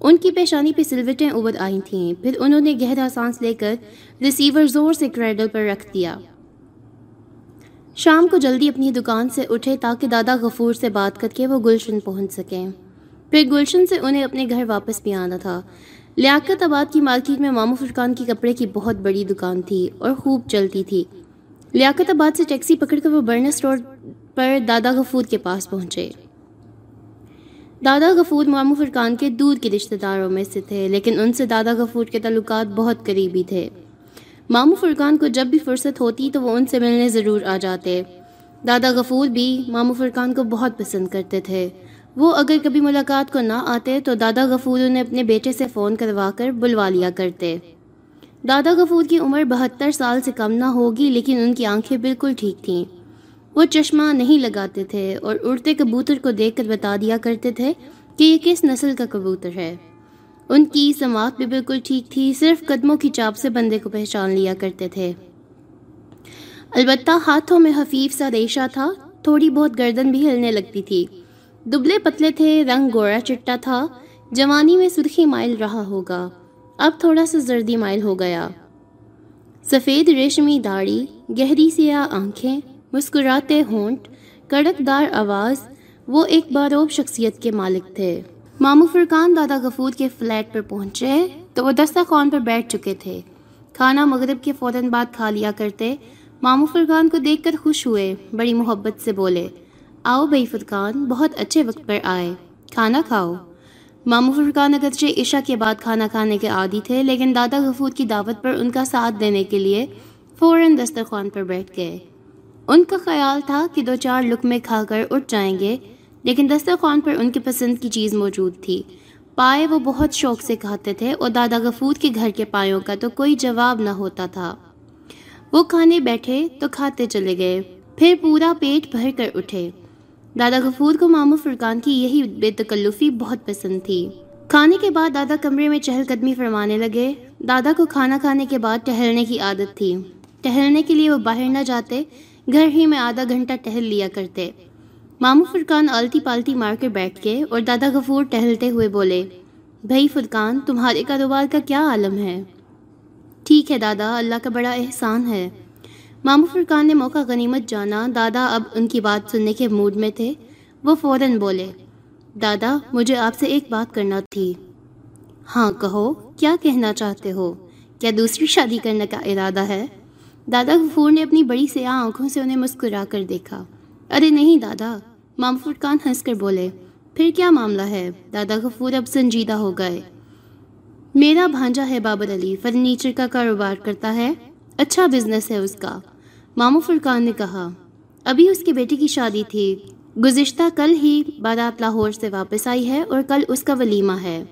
ان کی پیشانی پہ سلوٹیں ابھر آئی تھیں۔ پھر انہوں نے گہرا سانس لے کر ریسیور زور سے کریڈل پر رکھ دیا۔ شام کو جلدی اپنی دکان سے اٹھے تاکہ دادا غفور سے بات کر کے وہ گلشن پہنچ سکیں۔ پھر گلشن سے انہیں اپنے گھر واپس بھی آنا تھا۔ لیاقت آباد کی مارکیٹ میں مامو فرقان کی کپڑے کی بہت بڑی دکان تھی اور خوب چلتی تھی۔ لیاقت آباد سے ٹیکسی پکڑ کر وہ برنس روڈ پر دادا غفور کے پاس پہنچے۔ دادا غفور مامو فرقان کے دور کے رشتہ داروں میں سے تھے، لیکن ان سے دادا غفور کے تعلقات بہت قریبی تھے۔ مامو فرقان کو جب بھی فرصت ہوتی تو وہ ان سے ملنے ضرور آ جاتے۔ دادا غفور بھی مامو فرقان کو بہت پسند کرتے تھے۔ وہ اگر کبھی ملاقات کو نہ آتے تو دادا غفور انہیں اپنے بیٹے سے فون کروا کر بلوا لیا کرتے۔ دادا غفور کی عمر بہتر سال سے کم نہ ہوگی، لیکن ان کی آنکھیں بالکل ٹھیک تھیں۔ وہ چشمہ نہیں لگاتے تھے اور اڑتے کبوتر کو دیکھ کر بتا دیا کرتے تھے کہ یہ کس نسل کا کبوتر ہے۔ ان کی سماعت بھی بالکل ٹھیک تھی، صرف قدموں کی چاپ سے بندے کو پہچان لیا کرتے تھے۔ البتہ ہاتھوں میں حفیف سا ریشہ تھا، تھوڑی بہت گردن بھی ہلنے لگتی تھی۔ دبلے پتلے تھے، رنگ گورا چٹا تھا، جوانی میں سرخی مائل رہا ہوگا۔ اب تھوڑا سا زردی مائل ہو گیا۔ سفید ریشمی داڑھی، گہری سیاہ آنکھیں مسکراتے ہونٹ، کڑک دار آواز، وہ ایک باروب شخصیت کے مالک تھے۔ مامو فرقان دادا غفور کے فلیٹ پر پہنچے تو وہ دسترخوان پر بیٹھ چکے تھے۔ کھانا مغرب کے فوراً بعد کھا لیا کرتے، مامو فرقان کو دیکھ کر خوش ہوئے، بڑی محبت سے بولے، آؤ بھائی فرقان، بہت اچھے وقت پر آئے، کھانا کھاؤ۔ مامو فرقان اگرچہ عشاء کے بعد کھانا کھانے کے عادی تھے، لیکن دادا غفور کی دعوت پر ان کا ساتھ دینے کے لیے فوراً دسترخوان پر بیٹھ گئے۔ ان کا خیال تھا کہ دو چار لقمے کھا کر اٹھ جائیں گے، لیکن دسترخوان پر ان کی پسند کی چیز موجود تھی۔ پائے وہ بہت شوق سے کھاتے تھے اور دادا غفور کے گھر کے پایوں کا تو کوئی جواب نہ ہوتا تھا۔ وہ کھانے بیٹھے تو کھاتے چلے گئے، پھر پورا پیٹ بھر کر اٹھے۔ دادا غفور کو مامو فرقان کی یہی بے تکلفی بہت پسند تھی۔ کھانے کے بعد دادا کمرے میں چہل قدمی فرمانے لگے۔ دادا کو کھانا کھانے کے بعد ٹہلنے کی عادت تھی۔ ٹہلنے کے لیے وہ باہر نہ جاتے گھر ہی میں آدھا گھنٹہ ٹہل لیا کرتے۔ مامو فرقان آلتی پالتی مار کر بیٹھ کے اور دادا غفور ٹہلتے ہوئے بولے، بھائی فرقان، تمہارے کاروبار کا کیا عالم ہے؟ ٹھیک ہے دادا، اللہ کا بڑا احسان ہے۔ مامو فرقان نے موقع غنیمت جانا، دادا اب ان کی بات سننے کے موڈ میں تھے۔ وہ فوراً بولے، دادا، مجھے آپ سے ایک بات کرنا تھی۔ ہاں کہو، کیا کہنا چاہتے ہو؟ کیا دوسری شادی کرنے کا ارادہ ہے؟ دادا غفور نے اپنی بڑی سیاہ آنکھوں سے انہیں مسکرا کر دیکھا۔ ارے نہیں دادا مامو فرقان ہنس کر بولے، پھر کیا معاملہ ہے؟ دادا غفور اب سنجیدہ ہو گئے۔ میرا بھانجا ہے بابر علی، فرنیچر کا کاروبار کرتا ہے۔ اچھا بزنس ہے اس کا۔ مامو فرقان نے کہا، ابھی اس کے بیٹی کی شادی تھی۔ گزشتہ کل ہی بارات لاہور سے واپس آئی ہے اور کل اس کا ولیمہ ہے۔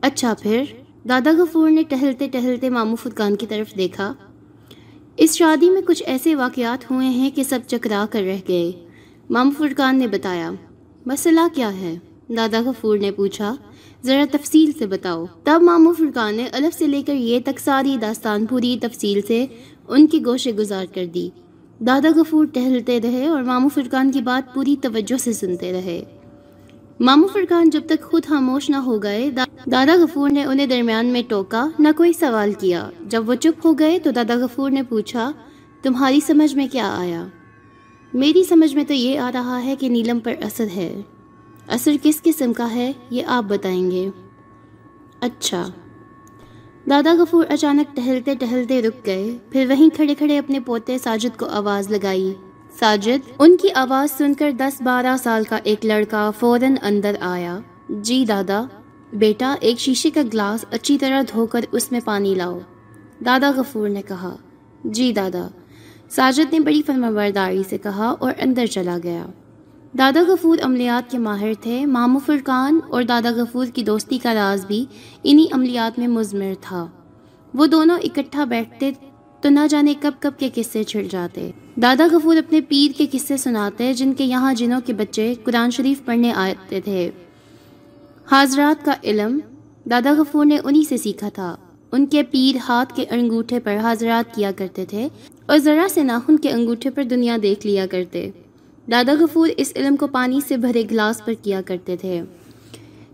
اچھا پھر، دادا غفور نے ٹہلتے ٹہلتے مامو فرقان کی طرف دیکھا۔ اس شادی میں کچھ ایسے واقعات ہوئے ہیں کہ سب چکرا کر رہ گئے۔ مامو فرقان نے بتایا، مسئلہ کیا ہے؟ دادا غفور نے پوچھا، ذرا تفصیل سے بتاؤ۔ تب مامو فرقان نے الف سے لے کر یہ تک ساری داستان پوری تفصیل سے ان کی گوشے گزار کر دی۔ دادا غفور ٹہلتے رہے اور مامو فرقان کی بات پوری توجہ سے سنتے رہے۔ مامو فرقان جب تک خود خاموش نہ ہو گئے دادا غفور نے انہیں درمیان میں ٹوکا، نہ کوئی سوال کیا۔ جب وہ چپ ہو گئے تو دادا غفور نے پوچھا، تمہاری سمجھ میں کیا آیا؟ میری سمجھ میں تو یہ آ رہا ہے کہ نیلم پر اثر ہے۔ اثر کس قسم کا ہے، یہ آپ بتائیں گے۔ اچھا۔ دادا غفور اچانک ٹہلتے ٹہلتے رک گئے، پھر وہیں کھڑے کھڑے اپنے پوتے ساجد کو آواز لگائی۔ ساجد، ان کی آواز سن کر دس بارہ سال کا ایک لڑکا فوراً اندر آیا۔ جی دادا، بیٹا، ایک شیشے کا گلاس اچھی طرح دھو کر اس میں پانی لاؤ۔ دادا غفور نے کہا۔ جی دادا، ساجد نے بڑی فرمبرداری سے کہا اور اندر چلا گیا۔ دادا غفور عملیات کے ماہر تھے، مامو فرقان اور دادا غفور کی دوستی کا راز بھی انہی عملیات میں مضمر تھا۔ وہ دونوں اکٹھا بیٹھتے تو نہ جانے کب کب کے قصے چھڑ جاتے۔ دادا غفور اپنے پیر کے قصے سناتے، جن کے یہاں جنوں کے بچے قرآن شریف پڑھنے آتے تھے۔ حاضرات کا علم، دادا غفور نے انہی سے سیکھا تھا۔ ان کے پیر ہاتھ کے انگوٹھے پر حاضرات کیا کرتے تھے اور ذرا سے ناخن کے انگوٹھے پر دنیا دیکھ لیا کرتے۔ دادا غفور اس علم کو پانی سے بھرے گلاس پر کیا کرتے تھے۔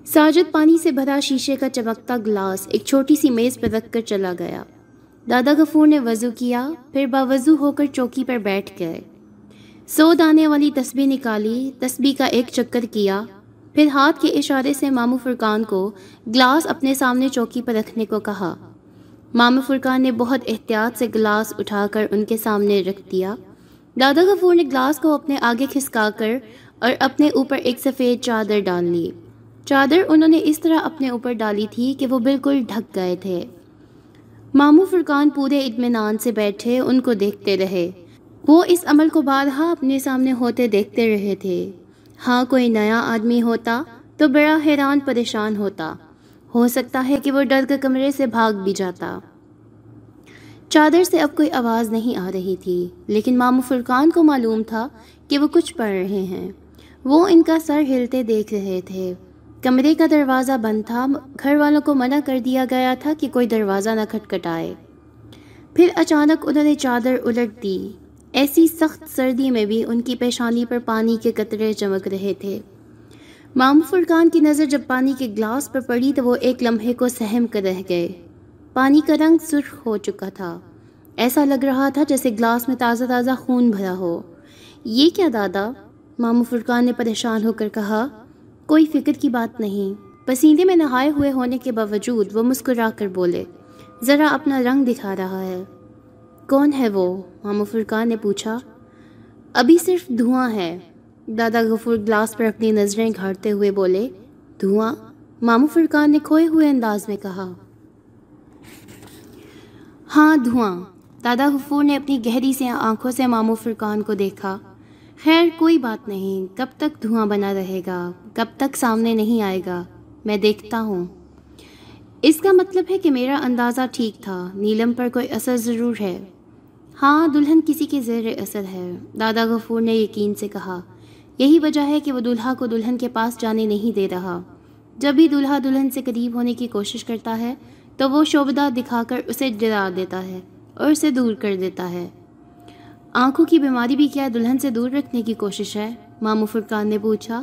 ساجد پانی سے بھرا شیشے کا چمکتا گلاس ایک چھوٹی سی میز پر رکھ کر چلا گیا۔ دادا غفور نے وضو کیا، پھر باوضو ہو کر چوکی پر بیٹھ گئے۔ سو دانے والی تسبیح نکالی، تسبیح کا ایک چکر کیا۔ پھر ہاتھ کے اشارے سے مامو فرقان کو گلاس اپنے سامنے چوکی پر رکھنے کو کہا۔ مامو فرقان نے بہت احتیاط سے گلاس اٹھا کر ان کے سامنے رکھ دیا۔ دادا غفور نے گلاس کو اپنے آگے کھسکا کر اور اپنے اوپر ایک سفید چادر ڈال لی۔ چادر انہوں نے اس طرح اپنے اوپر ڈالی تھی کہ وہ بالکل ڈھک گئے تھے۔ مامو فرقان پورے اطمینان سے بیٹھے، ان کو دیکھتے رہے۔ وہ اس عمل کو بارہا اپنے سامنے ہوتے دیکھتے رہے تھے۔ ہاں کوئی نیا آدمی ہوتا تو بڑا حیران پریشان ہوتا۔ ہو سکتا ہے کہ وہ ڈر کے کمرے سے بھاگ بھی جاتا۔ چادر سے اب کوئی آواز نہیں آ رہی تھی، لیکن مامو فرقان کو معلوم تھا کہ وہ کچھ پڑھ رہے ہیں۔ وہ ان کا سر ہلتے دیکھ رہے تھے۔ کمرے کا دروازہ بند تھا، گھر والوں کو منع کر دیا گیا تھا کہ کوئی دروازہ نہ کھٹکھٹائے۔ پھر اچانک انہوں نے چادر الٹ دی۔ ایسی سخت سردی میں بھی ان کی پیشانی پر پانی کے قطرے چمک رہے تھے۔ مامو فرقان کی نظر جب پانی کے گلاس پر پڑی تو وہ ایک لمحے کو سہم کر رہ گئے۔ پانی کا رنگ سرخ ہو چکا تھا۔ ایسا لگ رہا تھا جیسے گلاس میں تازہ تازہ خون بھرا ہو۔ یہ کیا دادا؟ مامو فرقان نے پریشان ہو کر کہا۔ کوئی فکر کی بات نہیں۔ پسینے میں نہائے ہوئے ہونے کے باوجود وہ مسکرا کر بولے، ذرا اپنا رنگ دکھا رہا ہے۔ کون ہے وہ؟ مامو فرقان نے پوچھا۔ ابھی صرف دھواں ہے۔ دادا غفور گلاس پر اپنی نظریں گھاڑتے ہوئے بولے، دھواں؟ مامو فرقان نے کھوئے ہوئے انداز میں کہا۔ ہاں دھواں۔ دادا غفور نے اپنی گہری سے آنکھوں سے مامو فرقان کو دیکھا۔ خیر، کوئی بات نہیں۔ کب تک دھواں بنا رہے گا؟ کب تک سامنے نہیں آئے گا؟ میں دیکھتا ہوں۔ اس کا مطلب ہے کہ میرا اندازہ ٹھیک تھا۔ نیلم پر کوئی اثر ضرور ہے۔ ہاں دلہن کسی کے زیر اثر ہے۔ دادا غفور نے یقین سے کہا، یہی وجہ ہے کہ وہ دلہا کو دلہن کے پاس جانے نہیں دے رہا۔ جب بھی دلہا دلہن سے قریب ہونے کی کوشش کرتا ہے، تو وہ شعبدہ دکھا کر اسے ڈرا دیتا ہے اور اسے دور کر دیتا ہے۔ آنکھوں کی بیماری بھی کیا دلہن سے دور رکھنے کی کوشش ہے؟ مامو فرقان نے پوچھا۔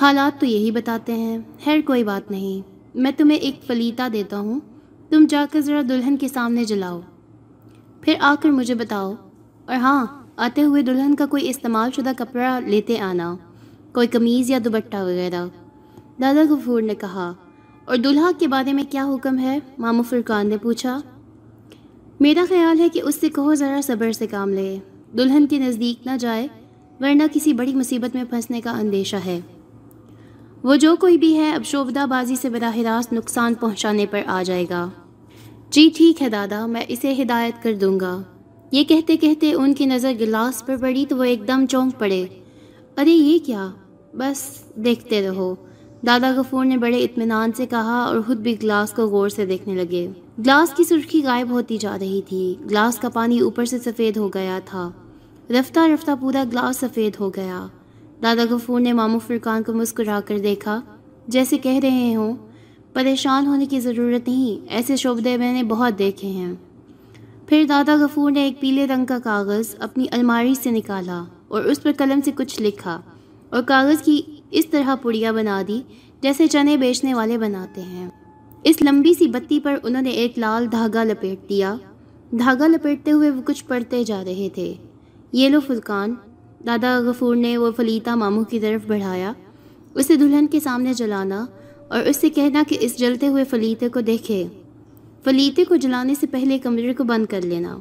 حالات تو یہی بتاتے ہیں۔ خیر، کوئی بات نہیں۔ میں تمہیں ایک فلیتا دیتا ہوں۔ تم جا کر ذرا دلہن کے سامنے جلاؤ۔ پھر آ کر مجھے بتاؤ۔ اور ہاں آتے ہوئے دلہن کا کوئی استعمال شدہ کپڑا لیتے آنا۔ کوئی قمیض یا دوپٹہ وغیرہ۔ دادا غفور نے کہا۔ اور دلہا کے بارے میں کیا حکم ہے؟ مامو فرقان نے پوچھا۔ میرا خیال ہے کہ اس سے کہو ذرا صبر سے کام لے۔ دلہن کے نزدیک نہ جائے، ورنہ کسی بڑی مصیبت میں پھنسنے کا اندیشہ ہے۔ وہ جو کوئی بھی ہے، اب شوبدہ بازی سے براہ راست نقصان پہنچانے پر آ جائے گا۔ جی ٹھیک ہے دادا، میں اسے ہدایت کر دوں گا۔ یہ کہتے کہتے ان کی نظر گلاس پر پڑی تو وہ ایک دم چونک پڑے۔ ارے، یہ کیا؟ بس دیکھتے رہو۔ دادا غفور نے بڑے اطمینان سے کہا اور خود بھی گلاس کو غور سے دیکھنے لگے۔ گلاس کی سرخی غائب ہوتی جا رہی تھی۔ گلاس کا پانی اوپر سے سفید ہو گیا تھا۔ رفتہ رفتہ پورا گلاس سفید ہو گیا۔ دادا غفور نے مامو فرقان کو مسکرا کر دیکھا۔ جیسے کہہ رہے ہوں، پریشان ہونے کی ضرورت نہیں، ایسے شعبے میں نے بہت دیکھے ہیں۔ پھر دادا غفور نے ایک پیلے رنگ کا کاغذ اپنی الماری سے نکالا اور اس پر قلم سے کچھ لکھا اور کاغذ کی اس طرح پڑیا بنا دی جیسے چنے بیچنے والے بناتے ہیں۔ اس لمبی سی بتی پر انہوں نے ایک لال دھاگا لپیٹ دیا۔ دھاگا لپیٹتے ہوئے وہ کچھ پڑھتے جا رہے تھے۔ یہ لو فلکان دادا غفور نے وہ فلیتا ماموں کی طرف بڑھایا۔ اسے دلہن کے سامنے جلانا اور اس سے کہنا کہ اس جلتے ہوئے فلیتے کو دیکھے۔ فلیتے کو جلانے سے پہلے کمرے کو بند کر لینا۔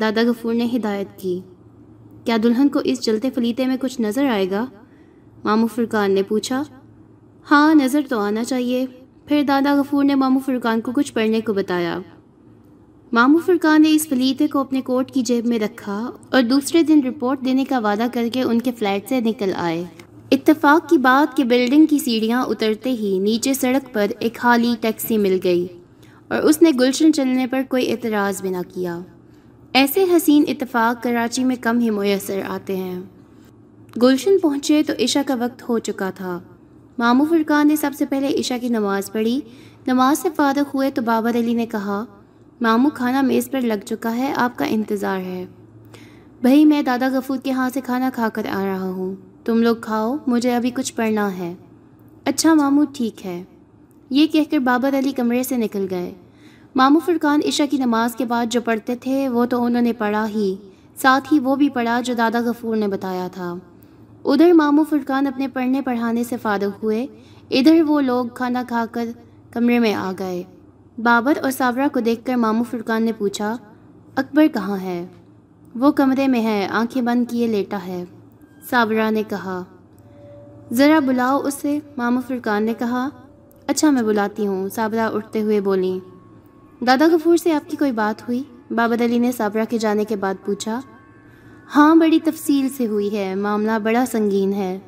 دادا غفور نے ہدایت کی۔ کیا دلہن کو اس جلتے فلیتے میں کچھ نظر آئے گا؟ مامو فرقان نے پوچھا ہاں نظر تو آنا چاہیے۔ پھر دادا غفور نے مامو فرقان کو کچھ پڑھنے کو بتایا۔ مامو فرقان نے اس فلیتے کو اپنے کوٹ کی جیب میں رکھا اور دوسرے دن رپورٹ دینے کا وعدہ کر کے ان کے فلیٹ سے نکل آئے۔ اتفاق کی بات کہ بلڈنگ کی سیڑھیاں اترتے ہی نیچے سڑک پر ایک خالی ٹیکسی مل گئی اور اس نے گلشن چلنے پر کوئی اعتراض بھی نہ کیا۔ ایسے حسین اتفاق کراچی میں کم ہی میسر آتے ہیں۔ گلشن پہنچے تو عشاء کا وقت ہو چکا تھا۔ مامو فرقان نے سب سے پہلے عشاء کی نماز پڑھی۔ نماز سے فارغ ہوئے تو بابر علی نے کہا، مامو کھانا میز پر لگ چکا ہے، آپ کا انتظار ہے۔ بھائی، میں دادا غفور کے ہاں سے کھانا کھا کر آ رہا ہوں۔ تم لوگ کھاؤ، مجھے ابھی کچھ پڑھنا ہے۔ اچھا مامو، ٹھیک ہے۔ یہ کہہ کر بابر علی کمرے سے نکل گئے۔ مامو فرقان عشاء کی نماز کے بعد جو پڑھتے تھے، وہ تو انہوں نے پڑھا ہی۔ ساتھ ہی وہ بھی پڑھا جو دادا غفور نے بتایا تھا۔ ادھر مامو فرقان اپنے پڑھنے پڑھانے سے فارغ ہوئے۔ ادھر وہ لوگ کھانا کھا کر کمرے میں آ گئے۔ بابر اور ساورا کو دیکھ کر مامو فرقان نے پوچھا، اکبر کہاں ہے؟ وہ کمرے میں ہے، آنکھیں بند کیے لیٹا ہے۔ ساورا نے کہا، ذرا بلاؤ اسے۔ مامو فرقان نے کہا اچھا میں بلاتی ہوں۔ سابرا اٹھتے ہوئے بولیں دادا غفور سے آپ کی کوئی بات ہوئی؟ بابر علی نے سابرا کے جانے کے بعد پوچھا ہاں بڑی تفصیل سے ہوئی ہے۔ معاملہ بڑا سنگین ہے۔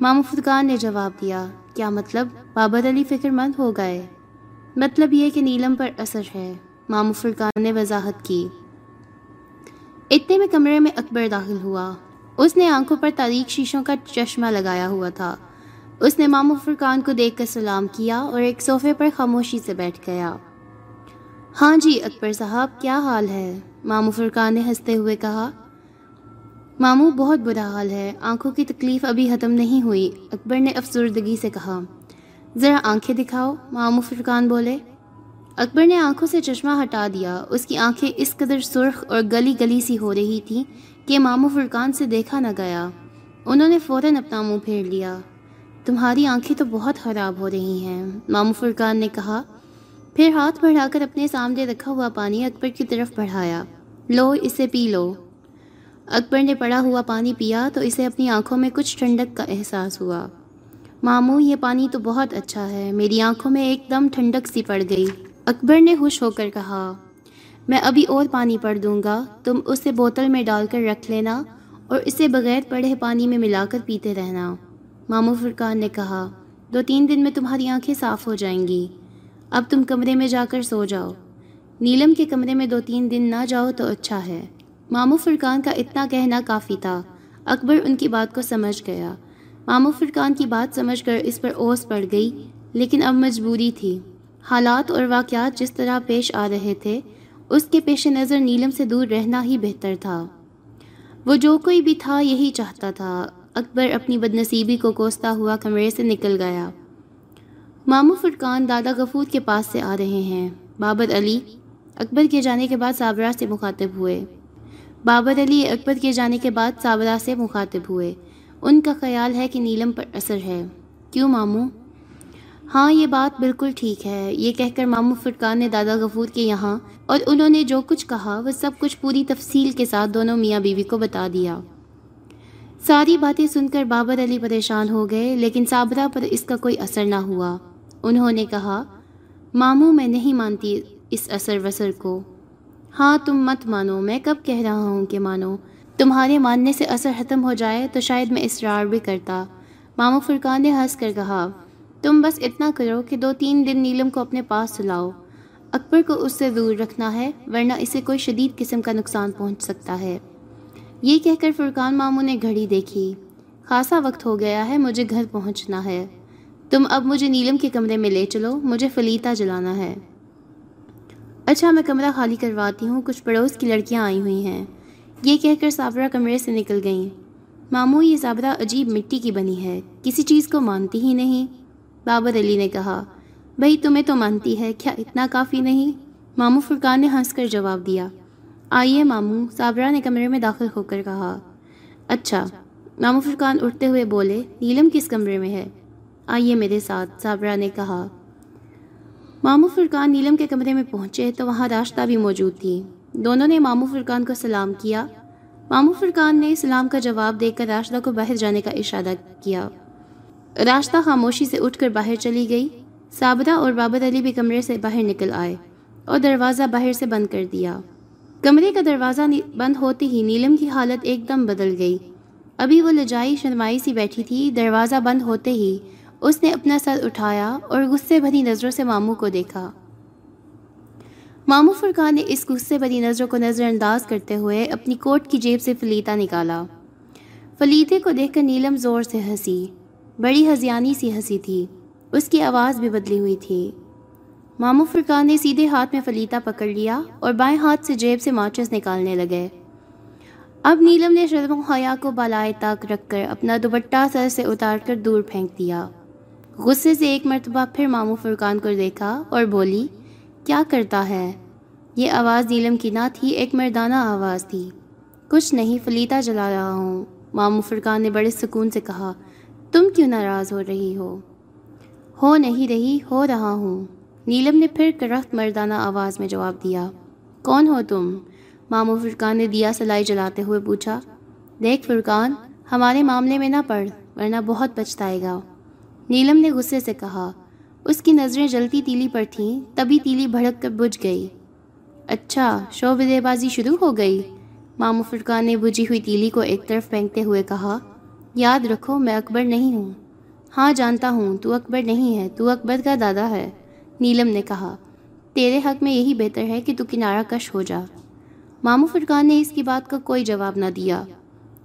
مامو فرقان نے جواب دیا، کیا مطلب؟ بابر علی فکر مند ہو گئے۔ مطلب یہ کہ نیلم پر اثر ہے۔ مامو فرقان نے وضاحت کی۔ اتنے میں کمرے میں اکبر داخل ہوا۔ اس نے آنکھوں پر تاریخ شیشوں کا چشمہ لگایا ہوا تھا۔ اس نے مامو فرقان کو دیکھ کر سلام کیا اور ایک صوفے پر خاموشی سے بیٹھ گیا۔ ہاں جی اکبر صاحب، کیا حال ہے؟ مامو فرقان نے ہنستے ہوئے کہا ماموں بہت برا حال ہے۔ آنکھوں کی تکلیف ابھی ختم نہیں ہوئی۔ اکبر نے افسردگی سے کہا، ذرا آنکھیں دکھاؤ۔ ماموں فرقان بولے۔ اکبر نے آنکھوں سے چشمہ ہٹا دیا۔ اس کی آنکھیں اس قدر سرخ اور گلی گلی سی ہو رہی تھیں کہ ماموں فرقان سے دیکھا نہ گیا۔ انہوں نے فوراً اپنا منہ پھیر لیا۔ تمہاری آنکھیں تو بہت خراب ہو رہی ہیں۔ ماموں فرقان نے کہا۔ پھر ہاتھ بڑھا کر اپنے سامنے رکھا ہوا پانی اکبر کی طرف بڑھایا۔ لو، اسے پی لو۔ اکبر نے پڑا ہوا پانی پیا تو اسے اپنی آنکھوں میں کچھ ٹھنڈک کا احساس ہوا۔ ماموں یہ پانی تو بہت اچھا ہے۔ میری آنکھوں میں ایک دم ٹھنڈک سی پڑ گئی۔ اکبر نے خوش ہو کر کہا، میں ابھی اور پانی پڑ دوں گا۔ تم اسے بوتل میں ڈال کر رکھ لینا اور اسے بغیر پڑھے پانی میں ملا کر پیتے رہنا۔ ماموں فرقان نے کہا، دو تین دن میں تمہاری آنکھیں صاف ہو جائیں گی۔ اب تم کمرے میں جا کر سو جاؤ۔ نیلم کے کمرے میں دو تین دن نہ جاؤ تو اچھا ہے۔ مامو فرقان کا اتنا کہنا کافی تھا۔ اکبر ان کی بات کو سمجھ گیا۔ مامو فرقان کی بات سمجھ کر اس پر اوس پڑ گئی، لیکن اب مجبوری تھی۔ حالات اور واقعات جس طرح پیش آ رہے تھے، اس کے پیش نظر نیلم سے دور رہنا ہی بہتر تھا۔ وہ جو کوئی بھی تھا، یہی چاہتا تھا۔ اکبر اپنی بد نصیبی کو کوستا ہوا کمرے سے نکل گیا۔ مامو فرقان دادا غفور کے پاس سے آ رہے ہیں۔ بابر علی، اکبر کے جانے کے بعد صابرہ سے مخاطب ہوئے۔ بابر علی اکبر کے جانے کے بعد ساورا سے مخاطب ہوئے۔ ان کا خیال ہے کہ نیلم پر اثر ہے۔ کیوں ماموں ہاں یہ بات بالکل ٹھیک ہے۔ یہ کہہ کر ماموں فرقان نے دادا غفور کے یہاں اور انہوں نے جو کچھ کہا، وہ سب کچھ پوری تفصیل کے ساتھ دونوں میاں بیوی کو بتا دیا۔ ساری باتیں سن کر بابر علی پریشان ہو گئے، لیکن صابرہ پر اس کا کوئی اثر نہ ہوا۔ انہوں نے کہا ماموں میں نہیں مانتی اس اثر وثر کو۔ ہاں تم مت مانو، میں کب کہہ رہا ہوں کہ مانو۔ تمہارے ماننے سے اثر ختم ہو جائے تو شاید میں اسرار بھی کرتا۔ مامو فرقان نے ہنس کر کہا، تم بس اتنا کرو کہ دو تین دن نیلم کو اپنے پاس سلاؤ اکبر کو اس سے دور رکھنا ہے، ورنہ اسے کوئی شدید قسم کا نقصان پہنچ سکتا ہے۔ یہ کہہ کر فرقان ماموں نے گھڑی دیکھی۔ خاصا وقت ہو گیا ہے، مجھے گھر پہنچنا ہے۔ تم اب مجھے نیلم کے کمرے میں لے چلو، مجھے فلیتا جلانا ہے۔ اچھا میں کمرہ خالی کرواتی ہوں، کچھ پڑوس کی لڑکیاں آئی ہوئی ہیں۔ یہ کہہ کر صابرہ کمرے سے نکل گئیں۔ ماموں، یہ صابرہ عجیب مٹی کی بنی ہے، کسی چیز کو مانتی ہی نہیں۔ بابر علی نے کہا بھائی تمہیں تو مانتی ہے، کیا اتنا کافی نہیں؟ ماموں فرقان نے ہنس کر جواب دیا، آئیے ماموں، صابرہ نے کمرے میں داخل ہو کر کہا۔ اچھا ماموں فرقان اٹھتے ہوئے بولے، نیلم کس کمرے میں ہے؟ آئیے میرے ساتھ، صابرہ نے کہا۔ ماموں فرقان نیلم کے کمرے میں پہنچے تو وہاں راشتہ بھی موجود تھی۔ دونوں نے ماموں فرقان کو سلام کیا۔ ماموں فرقان نے سلام کا جواب دے کر راشدہ کو باہر جانے کا اشارہ کیا۔ راشدہ خاموشی سے اٹھ کر باہر چلی گئی۔ سابدہ اور بابر علی بھی کمرے سے باہر نکل آئے اور دروازہ باہر سے بند کر دیا۔ کمرے کا دروازہ بند ہوتے ہی نیلم کی حالت ایک دم بدل گئی۔ ابھی وہ لجائی شرمائی سی بیٹھی تھی۔ دروازہ بند ہوتے ہی اس نے اپنا سر اٹھایا اور غصے بھری نظروں سے ماموں کو دیکھا۔ ماموں فرقان نے اس غصے بھری نظروں کو نظر انداز کرتے ہوئے اپنی کوٹ کی جیب سے فلیتا نکالا۔ فلیتے کو دیکھ کر نیلم زور سے ہنسی، بڑی ہزیانی سی ہنسی تھی۔ اس کی آواز بھی بدلی ہوئی تھی۔ مامو فرقان نے سیدھے ہاتھ میں فلیتا پکڑ لیا اور بائیں ہاتھ سے جیب سے ماچس نکالنے لگے۔ اب نیلم نے شرم و حیا کو بالائے تاک رکھ کر اپنا دوپٹہ سر سے اتار کر دور پھینک دیا۔ غصے سے ایک مرتبہ پھر مامو فرقان کو دیکھا اور بولی، کیا کرتا ہے؟ یہ آواز نیلم کی نہ تھی، ایک مردانہ آواز تھی۔ کچھ نہیں، فلیتا جلا رہا ہوں۔ مامو فرقان نے بڑے سکون سے کہا، تم کیوں ناراض ہو رہی ہو؟ ہو نہیں رہی، ہو رہا ہوں۔ نیلم نے پھر کرخت مردانہ آواز میں جواب دیا، کون ہو تم؟ مامو فرقان نے دیا سلائی جلاتے ہوئے پوچھا، دیکھ فرقان، ہمارے معاملے میں نہ پڑھ، ورنہ بہت پچھتائے گا۔ نیلم نے غصے سے کہا، اس کی نظریں جلتی تیلی پر تھیں، تبھی تیلی بھڑک کر بجھ گئی۔ اچھا شعب دے بازی شروع ہو گئی۔ مامو فرقان نے بجھی ہوئی تیلی کو ایک طرف پھینکتے ہوئے کہا، یاد رکھو میں اکبر نہیں ہوں۔ ہاں جانتا ہوں، تو اکبر نہیں ہے، تو اکبر کا دادا ہے۔ نیلم نے کہا، تیرے حق میں یہی بہتر ہے کہ تو کنارہ کش ہو جا۔ مامو فرقان نے اس کی بات کا کوئی جواب نہ دیا۔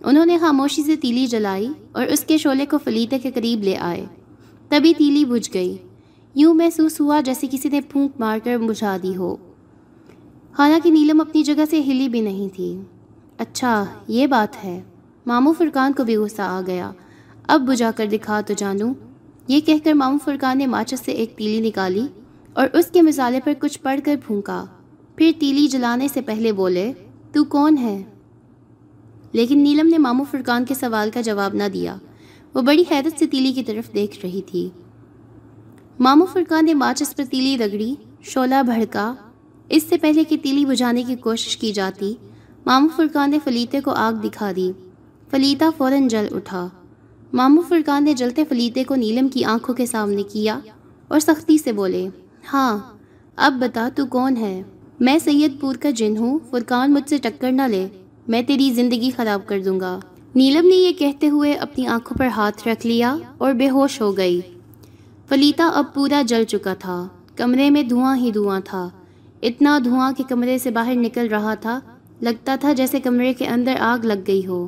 انہوں نے خاموشی سے تیلی جلائی اور اس کے شعلے کو فلیتے کے قریب لے آئے۔ تبھی تیلی بجھ گئی۔ یوں محسوس ہوا جیسے کسی نے پھونک مار کر بجھا دی ہو۔ حالانکہ نیلم اپنی جگہ سے ہلی بھی نہیں تھی۔ اچھا یہ بات ہے۔ مامو فرقان کو بھی غصہ آ گیا۔ اب بجھا کر دکھا تو جانوں۔ یہ کہہ کر مامو فرقان نے ماچس سے ایک تیلی نکالی اور اس کے مسالے پر کچھ پڑھ کر پھونکا۔ پھر تیلی جلانے سے پہلے بولے، تو کون ہے؟ لیکن نیلم نے مامو فرقان کے سوال کا جواب نہ دیا۔ وہ بڑی حیرت سے تیلی کی طرف دیکھ رہی تھی۔ مامو فرقان نے ماچس پر تیلی رگڑی شولہ بھڑکا۔ اس سے پہلے کہ تیلی بجھانے کی کوشش کی جاتی مامو فرقان نے فلیتے کو آگ دکھا دی۔ فلیتا فوراً جل اٹھا۔ مامو فرقان نے جلتے فلیتے کو نیلم کی آنکھوں کے سامنے کیا اور سختی سے بولے ہاں اب بتا تو کون ہے؟ میں سید پور کا جن ہوں، فرقان مجھ سے ٹکر نہ لے، میں تیری زندگی خراب کر دوں گا۔ نیلم نے یہ کہتے ہوئے اپنی آنکھوں پر ہاتھ رکھ لیا اور بے ہوش ہو گئی۔ فلیتا اب پورا جل چکا تھا۔ کمرے میں دھواں ہی دھواں تھا۔ اتنا دھواں کہ کمرے سے باہر نکل رہا تھا۔ لگتا تھا جیسے کمرے کے اندر آگ لگ گئی ہو۔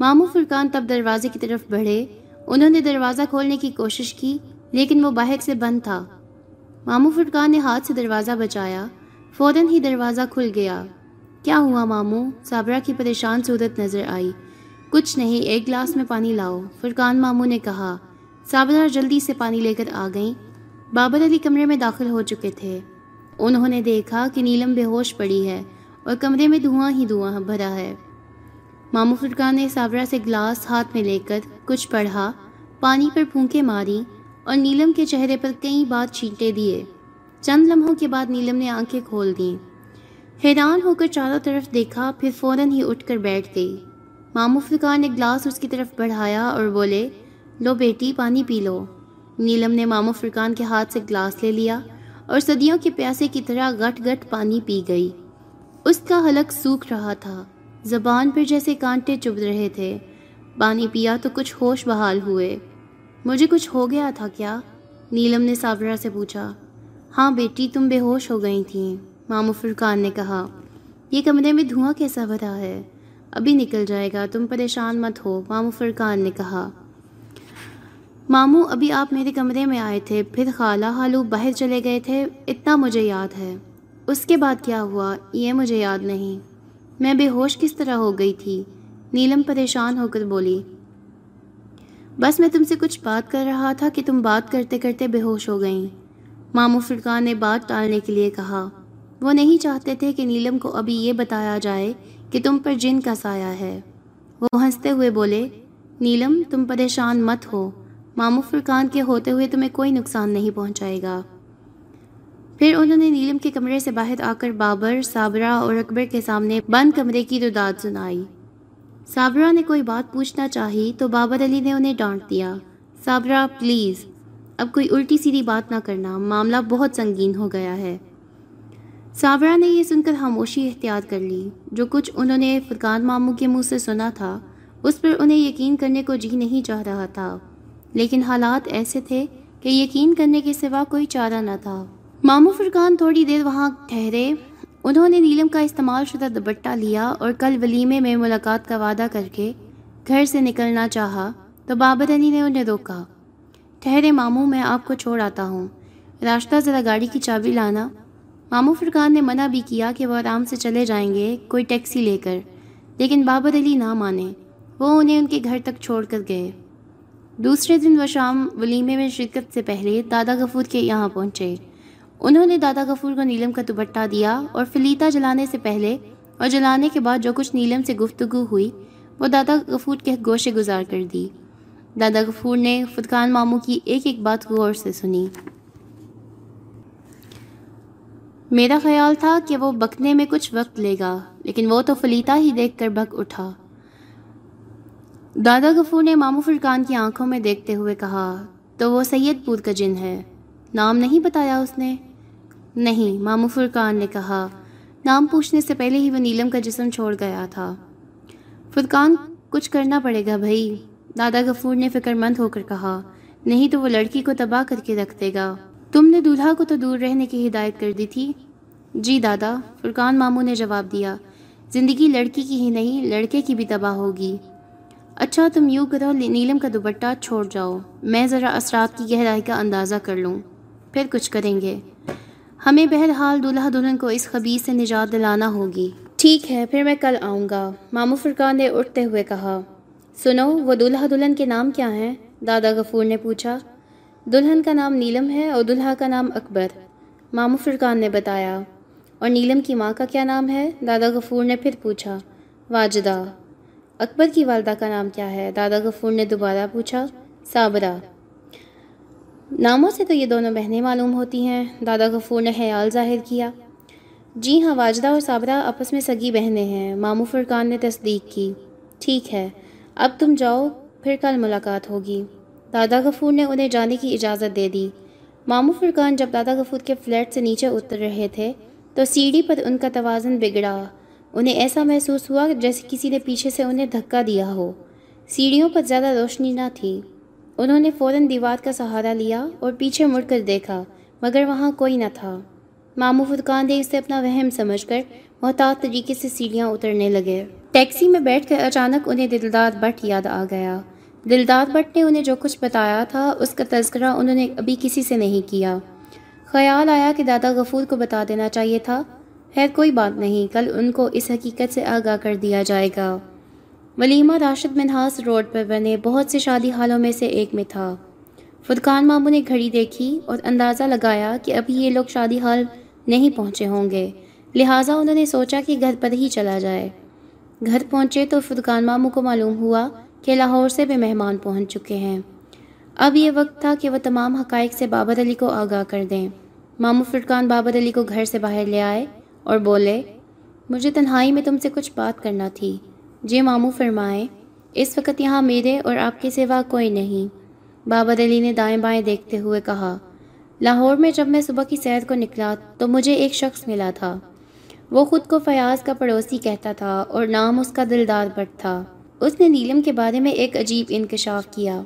مامو فرقان تب دروازے کی طرف بڑھے۔ انہوں نے دروازہ کھولنے کی کوشش کی، لیکن وہ باہر سے بند تھا۔ مامو فرقان نے ہاتھ سے دروازہ بچایا۔ فوراً ہی دروازہ کھل گیا۔ کیا ہوا مامو صابرہ کی پریشان صورت نظر آئی۔ کچھ نہیں، ایک گلاس میں پانی لاؤ۔ فرقان ماموں نے کہا صابرہ جلدی سے پانی لے کر آ گئیں۔ بابر علی کمرے میں داخل ہو چکے تھے۔ انہوں نے دیکھا کہ نیلم بے ہوش پڑی ہے اور کمرے میں دھواں ہی دھواں بھرا ہے۔ مامو فرقان نے صابرہ سے گلاس ہاتھ میں لے کر کچھ پڑھا، پانی پر پھونکے ماری اور نیلم کے چہرے پر کئی بار چھینٹے دیے۔ چند لمحوں کے بعد نیلم نے آنکھیں کھول دیں۔ حیران ہو کر چاروں طرف دیکھا، پھر فوراً ہی اٹھ کر بیٹھ گئی۔ مامو فرقان نے گلاس اس کی طرف بڑھایا اور بولے، لو بیٹی، پانی پی لو۔ نیلم نے مامو فرقان کے ہاتھ سے گلاس لے لیا اور صدیوں کے پیاسے کی طرح گٹ گٹ پانی پی گئی۔ اس کا حلق سوکھ رہا تھا۔ زبان پر جیسے کانٹے چبھ رہے تھے۔ پانی پیا تو کچھ ہوش بحال ہوئے۔ مجھے کچھ ہو گیا تھا کیا؟ نیلم نے صابرہ سے پوچھا۔ ہاں بیٹی، تم بے ہوش ہو گئی تھیں مامو فرقان نے کہا۔ یہ کمرے میں دھواں کیسا بھرا ہے؟ ابھی نکل جائے گا، تم پریشان مت ہو مامو فرقان نے کہا۔ ماموں، ابھی آپ میرے کمرے میں آئے تھے، پھر خالہ حالو باہر چلے گئے تھے، اتنا مجھے یاد ہے۔ اس کے بعد کیا ہوا؟ یہ مجھے یاد نہیں۔ میں بے ہوش کس طرح ہو گئی تھی، نیلم پریشان ہو کر بولی۔ بس میں تم سے کچھ بات کر رہا تھا کہ تم بات کرتے کرتے بے ہوش ہو گئیں۔ مامو فرقان نے بات ٹالنے کے لیے کہا۔ وہ نہیں چاہتے تھے کہ نیلم کو ابھی یہ بتایا جائے کہ تم پر جن کا سایہ ہے۔ وہ ہنستے ہوئے بولے، نیلم، تم پریشان مت ہو۔ مامو فرقان کے ہوتے ہوئے تمہیں کوئی نقصان نہیں پہنچائے گا۔ پھر انہوں نے نیلم کے کمرے سے باہر آ کر بابر، صابرہ اور اکبر کے سامنے بند کمرے کی رداد سنائی۔ صابرہ نے کوئی بات پوچھنا چاہی تو بابر علی نے انہیں ڈانٹ دیا۔ صابرہ، پلیز، اب کوئی الٹی سیدھی بات نہ کرنا، معاملہ بہت سنگین ہو گیا ہے۔ صابرہ نے یہ سن کر خاموشی احتیاط کر لی۔ جو کچھ انہوں نے فرقان ماموں کے منہ سے سنا تھا، اس پر انہیں یقین کرنے کو جی نہیں چاہ رہا تھا۔ لیکن حالات ایسے تھے کہ یقین کرنے کے سوا کوئی چارہ نہ تھا۔ مامو فرقان تھوڑی دیر وہاں ٹھہرے۔ انہوں نے نیلم کا استعمال شدہ دوپٹہ لیا اور کل ولیمے میں ملاقات کا وعدہ کر کے گھر سے نکلنا چاہا تو بابر علی نے انہیں روکا۔ ٹھہرے ماموں، میں آپ کو چھوڑ آتا ہوں۔ راستہ ذرا گاڑی کی چابی لانا۔ ماموں فرقان نے منع بھی کیا کہ وہ آرام سے چلے جائیں گے، کوئی ٹیکسی لے کر۔ لیکن بابر علی نہ مانے۔ وہ انہیں ان کے گھر تک چھوڑ کر گئے۔ دوسرے دن وہ شام ولیمے میں شرکت سے پہلے دادا غفور کے یہاں پہنچے۔ انہوں نے دادا غفور کو نیلم کا دوپٹہ دیا اور فلیتا جلانے سے پہلے اور جلانے کے بعد جو کچھ نیلم سے گفتگو ہوئی، وہ دادا غفور کے گوشے گزار کر دی۔ دادا غفور نے فتقان ماموں کی ایک ایک بات غور سے سنی۔ میرا خیال تھا کہ وہ بکنے میں کچھ وقت لے گا، لیکن وہ تو فلیتا ہی دیکھ کر بک اٹھا۔ دادا غفور نے مامو فرقان کی آنکھوں میں دیکھتے ہوئے کہا، تو وہ سید پور کا جن ہے؟ نام نہیں بتایا اس نے؟ نہیں مامو فرقان نے کہا۔ نام پوچھنے سے پہلے ہی وہ نیلم کا جسم چھوڑ گیا تھا۔ فرقان، کچھ کرنا پڑے گا بھائی۔ دادا غفور نے فکر مند ہو کر کہا، نہیں تو وہ لڑکی کو تباہ کر کے رکھ دے گا۔ تم نے دولہا کو تو دور رہنے کی ہدایت کر دی تھی۔ جی دادا، فرقان ماموں نے جواب دیا، زندگی لڑکی کی ہی نہیں، لڑکے کی بھی تباہ ہوگی۔ اچھا تم یوں کرو، نیلم کا دوپٹہ چھوڑ جاؤ۔ میں ذرا اثرات کی گہرائی کا اندازہ کر لوں۔ پھر کچھ کریں گے۔ ہمیں بہرحال دولہا دلہن کو اس خبیص سے نجات دلانا ہوگی۔ ٹھیک ہے، پھر میں کل آؤں گا۔ مامو فرقان نے اٹھتے ہوئے کہا، سنو، وہ دلہا دلہن کے نام کیا ہیں؟ دادا غفور نے پوچھا۔ دلہن کا نام نیلم ہے اور دلہا کا نام اکبر۔ مامو فرقان نے بتایا۔ اور نیلم کی ماں کا کیا نام ہے؟ دادا غفور نے پھر پوچھا۔ واجدہ۔ اکبر کی والدہ کا نام کیا ہے؟ دادا غفور نے دوبارہ پوچھا۔ صابرہ۔ ناموں سے تو یہ دونوں بہنیں معلوم ہوتی ہیں۔ دادا غفور نے خیال ظاہر کیا۔ جی ہاں واجدہ اور صابرہ آپس میں سگی بہنیں ہیں۔ مامو فرقان نے تصدیق کی۔ ٹھیک ہے، اب تم جاؤ، پھر کل ملاقات ہوگی۔ دادا غفور نے انہیں جانے کی اجازت دے دی۔ مامو فرقان جب دادا غفور کے فلیٹ سے نیچے اتر رہے تھے، تو سیڑھی پر ان کا توازن بگڑا۔ انہیں ایسا محسوس ہوا جیسے کسی نے پیچھے سے انہیں دھکا دیا ہو۔ سیڑھیوں پر زیادہ روشنی نہ تھی۔ انہوں نے فوراً دیوار کا سہارا لیا اور پیچھے مڑ کر دیکھا، مگر وہاں کوئی نہ تھا۔ مامو فرقان نے اسے اپنا وہم سمجھ کر محتاط طریقے سے سیڑھیاں اترنے لگے۔ ٹیکسی میں بیٹھ کر اچانک انہیں دلدار بٹ یاد آ گیا۔ دلدار بٹ نے انہیں جو کچھ بتایا تھا، اس کا تذکرہ انہوں نے ابھی کسی سے نہیں کیا۔ خیال آیا کہ دادا غفور کو بتا دینا چاہیے تھا۔ خیر، کوئی بات نہیں، کل ان کو اس حقیقت سے آگاہ کر دیا جائے گا۔ ولیمہ راشد منہاس روڈ پر بنے بہت سے شادی حالوں میں سے ایک میں تھا۔ فدقان ماموں نے گھڑی دیکھی اور اندازہ لگایا کہ ابھی یہ لوگ شادی حال نہیں پہنچے ہوں گے۔ لہٰذا انہوں نے سوچا کہ گھر پر ہی چلا جائے۔ گھر پہنچے تو فرقان ماموں کو معلوم ہوا کہ لاہور سے بھی مہمان پہنچ چکے ہیں۔ اب یہ وقت تھا کہ وہ تمام حقائق سے بابر علی کو آگاہ کر دیں۔ مامو فرقان بابر علی کو گھر سے باہر لے آئے اور بولے، مجھے تنہائی میں تم سے کچھ بات کرنا تھی۔ جی مامو فرمائے، اس وقت یہاں میرے اور آپ کے سوا کوئی نہیں۔ بابر علی نے دائیں بائیں دیکھتے ہوئے کہا، لاہور میں جب میں صبح کی سیر کو نکلا تو مجھے ایک شخص ملا تھا۔ وہ خود کو فیاض کا پڑوسی کہتا تھا اور نام اس کا دلدار بٹ تھا۔ اس نے نیلم کے بارے میں ایک عجیب انکشاف کیا۔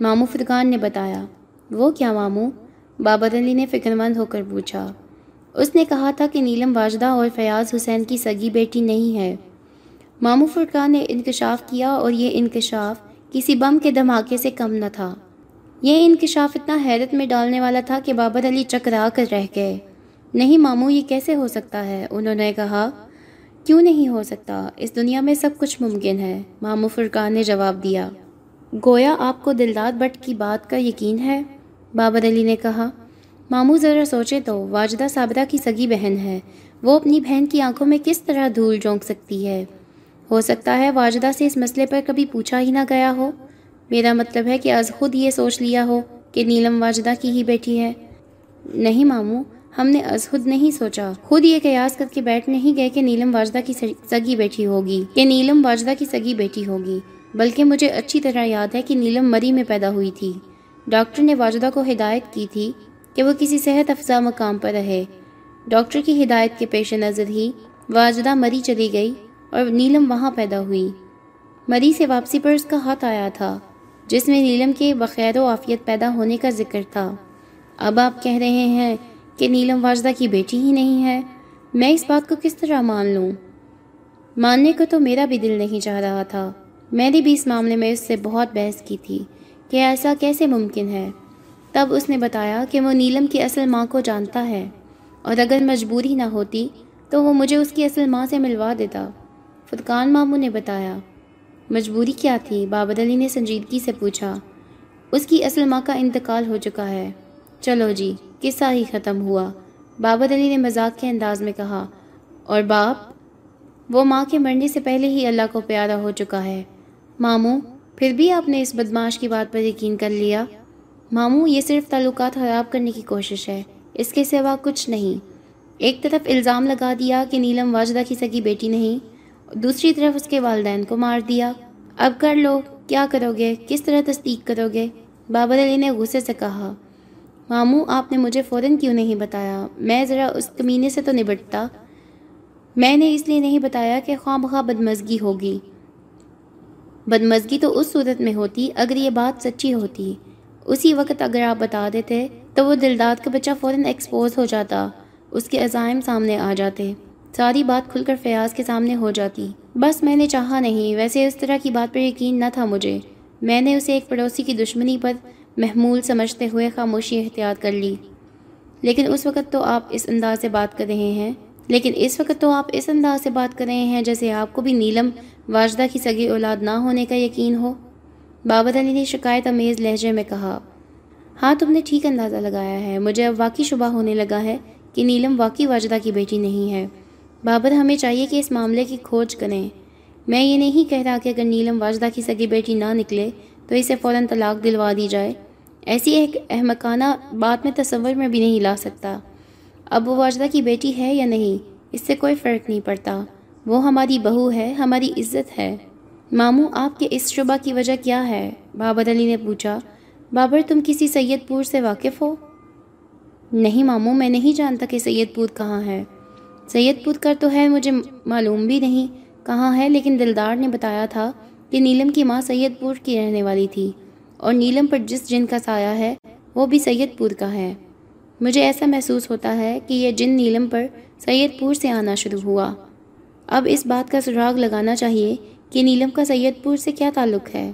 مامو فرقان نے بتایا، وہ کیا مامو بابر علی نے فکر مند ہو کر پوچھا۔ اس نے کہا تھا کہ نیلم واجدہ اور فیاض حسین کی سگی بیٹی نہیں ہے۔ مامو فرقان نے انکشاف کیا اور یہ انکشاف کسی بم کے دھماکے سے کم نہ تھا۔ یہ انکشاف اتنا حیرت میں ڈالنے والا تھا کہ بابر علی چکرا کر رہ گئے۔ نہیں ماموں، یہ کیسے ہو سکتا ہے؟ انہوں نے کہا کیوں نہیں ہو سکتا؟ اس دنیا میں سب کچھ ممکن ہے۔ مامو فرقان نے جواب دیا۔ گویا آپ کو دلداد بٹ کی بات کا یقین ہے؟ بابر علی نے کہا۔ مامو ذرا سوچے تو، واجدہ صابرہ کی سگی بہن ہے۔ وہ اپنی بہن کی آنکھوں میں کس طرح دھول جھونک سکتی ہے؟ ہو سکتا ہے واجدہ سے اس مسئلے پر کبھی پوچھا ہی نہ گیا ہو۔ میرا مطلب ہے کہ آج خود یہ سوچ لیا ہو کہ نیلم واجدہ کی ہی بیٹی ہے۔ نہیں ماموں ہم نے از خود نہیں سوچا۔ خود یہ قیاس کر کے بیٹھ نہیں گئے کہ نیلم واجدہ کی سگی بیٹھی ہوگی۔ کہ نیلم واجدہ کی سگی بیٹی ہوگی۔ بلکہ مجھے اچھی طرح یاد ہے کہ نیلم مری میں پیدا ہوئی تھی۔ ڈاکٹر نے واجدہ کو ہدایت کی تھی کہ وہ کسی صحت افزا مقام پر رہے۔ ڈاکٹر کی ہدایت کے پیش نظر ہی واجدہ مری چلی گئی اور نیلم وہاں پیدا ہوئی۔ مری سے واپسی پر اس کا ہاتھ آیا تھا، جس میں نیلم کے بخیر و عافیت پیدا ہونے کا ذکر تھا۔ اب آپ کہہ رہے ہیں کہ نیلم واجدہ کی بیٹی ہی نہیں ہے، میں اس بات کو کس طرح مان لوں؟ ماننے کو تو میرا بھی دل نہیں چاہ رہا تھا۔ میں نے بھی اس معاملے میں اس سے بہت بحث کی تھی کہ ایسا کیسے ممکن ہے۔ تب اس نے بتایا کہ وہ نیلم کی اصل ماں کو جانتا ہے اور اگر مجبوری نہ ہوتی تو وہ مجھے اس کی اصل ماں سے ملوا دیتا۔ فرقان ماموں نے بتایا، مجبوری کیا تھی؟ بابر علی نے سنجیدگی سے پوچھا، اس کی اصل ماں کا انتقال ہو چکا ہے۔ چلو جی قصہ ہی ختم ہوا۔ بابر علی نے مذاق کے انداز میں کہا، اور باپ، وہ ماں کے مرنے سے پہلے ہی اللہ کو پیارا ہو چکا ہے۔ ماموں پھر بھی آپ نے اس بدماش کی بات پر یقین کر لیا؟ ماموں یہ صرف تعلقات خراب کرنے کی کوشش ہے۔ اس کے سوا کچھ نہیں۔ ایک طرف الزام لگا دیا کہ نیلم واجدہ کی سگی بیٹی نہیں، دوسری طرف اس کے والدین کو مار دیا۔ اب کر لو، کیا کرو گے؟ کس طرح تصدیق کرو گے؟ بابر علی نے غصے سے کہا ماموں، آپ نے مجھے فوراً کیوں نہیں بتایا؟ میں ذرا اس کمینے سے تو نبٹتا۔ میں نے اس لیے نہیں بتایا کہ خواہ بخواہ بدمزگی ہوگی۔ بدمزگی تو اس صورت میں ہوتی اگر یہ بات سچی ہوتی۔ اسی وقت اگر آپ بتا دیتے تو وہ دلداد کا بچہ فوراً ایکسپوز ہو جاتا، اس کے عزائم سامنے آ جاتے۔ ساری بات کھل کر فیاض کے سامنے ہو جاتی۔ بس میں نے چاہا نہیں، ویسے اس طرح کی بات پر یقین نہ تھا مجھے۔ میں نے اسے ایک پڑوسی کی دشمنی پر محمول سمجھتے ہوئے خاموشی احتیاط کر لی۔ لیکن اس وقت تو آپ اس انداز سے بات کر رہے ہیں۔ لیکن اس وقت تو آپ اس انداز سے بات کر رہے ہیں جیسے آپ کو بھی نیلم واجدہ کی سگی اولاد نہ ہونے کا یقین ہو۔ بابر علی نے شکایت امیز لہجے میں کہا ہاں تم نے ٹھیک اندازہ لگایا ہے۔ مجھے اب واقعی شبہ ہونے لگا ہے کہ نیلم واقعی واجدہ کی بیٹی نہیں ہے۔ بابر ہمیں چاہیے کہ اس معاملے کی کھوج کریں۔ میں یہ نہیں کہہ رہا کہ اگر نیلم واجدہ کی سگی بیٹی نہ نکلے تو اسے فوراً طلاق دلوا دی جائے۔ ایسی ایک احمقانہ بات میں تصور میں بھی نہیں لا سکتا۔ اب وہ واجدہ کی بیٹی ہے یا نہیں، اس سے کوئی فرق نہیں پڑتا۔ وہ ہماری بہو ہے، ہماری عزت ہے۔ ماموں، آپ کے اس شبہ کی وجہ کیا ہے؟ بابر علی نے پوچھا۔ بابر، تم کسی سید پور سے واقف ہو؟ نہیں ماموں، میں نہیں جانتا کہ سید پور کہاں ہے۔ سید پور کر تو ہے مجھے معلوم بھی نہیں کہاں ہے، لیکن دلدار نے بتایا تھا کہ نیلم کی ماں سید پور کی رہنے والی تھی اور نیلم پر جس جن کا سایہ ہے، وہ بھی سید پور کا ہے۔ مجھے ایسا محسوس ہوتا ہے کہ یہ جن نیلم پر سید پور سے آنا شروع ہوا۔ اب اس بات کا سراغ لگانا چاہیے کہ نیلم کا سید پور سے کیا تعلق ہے۔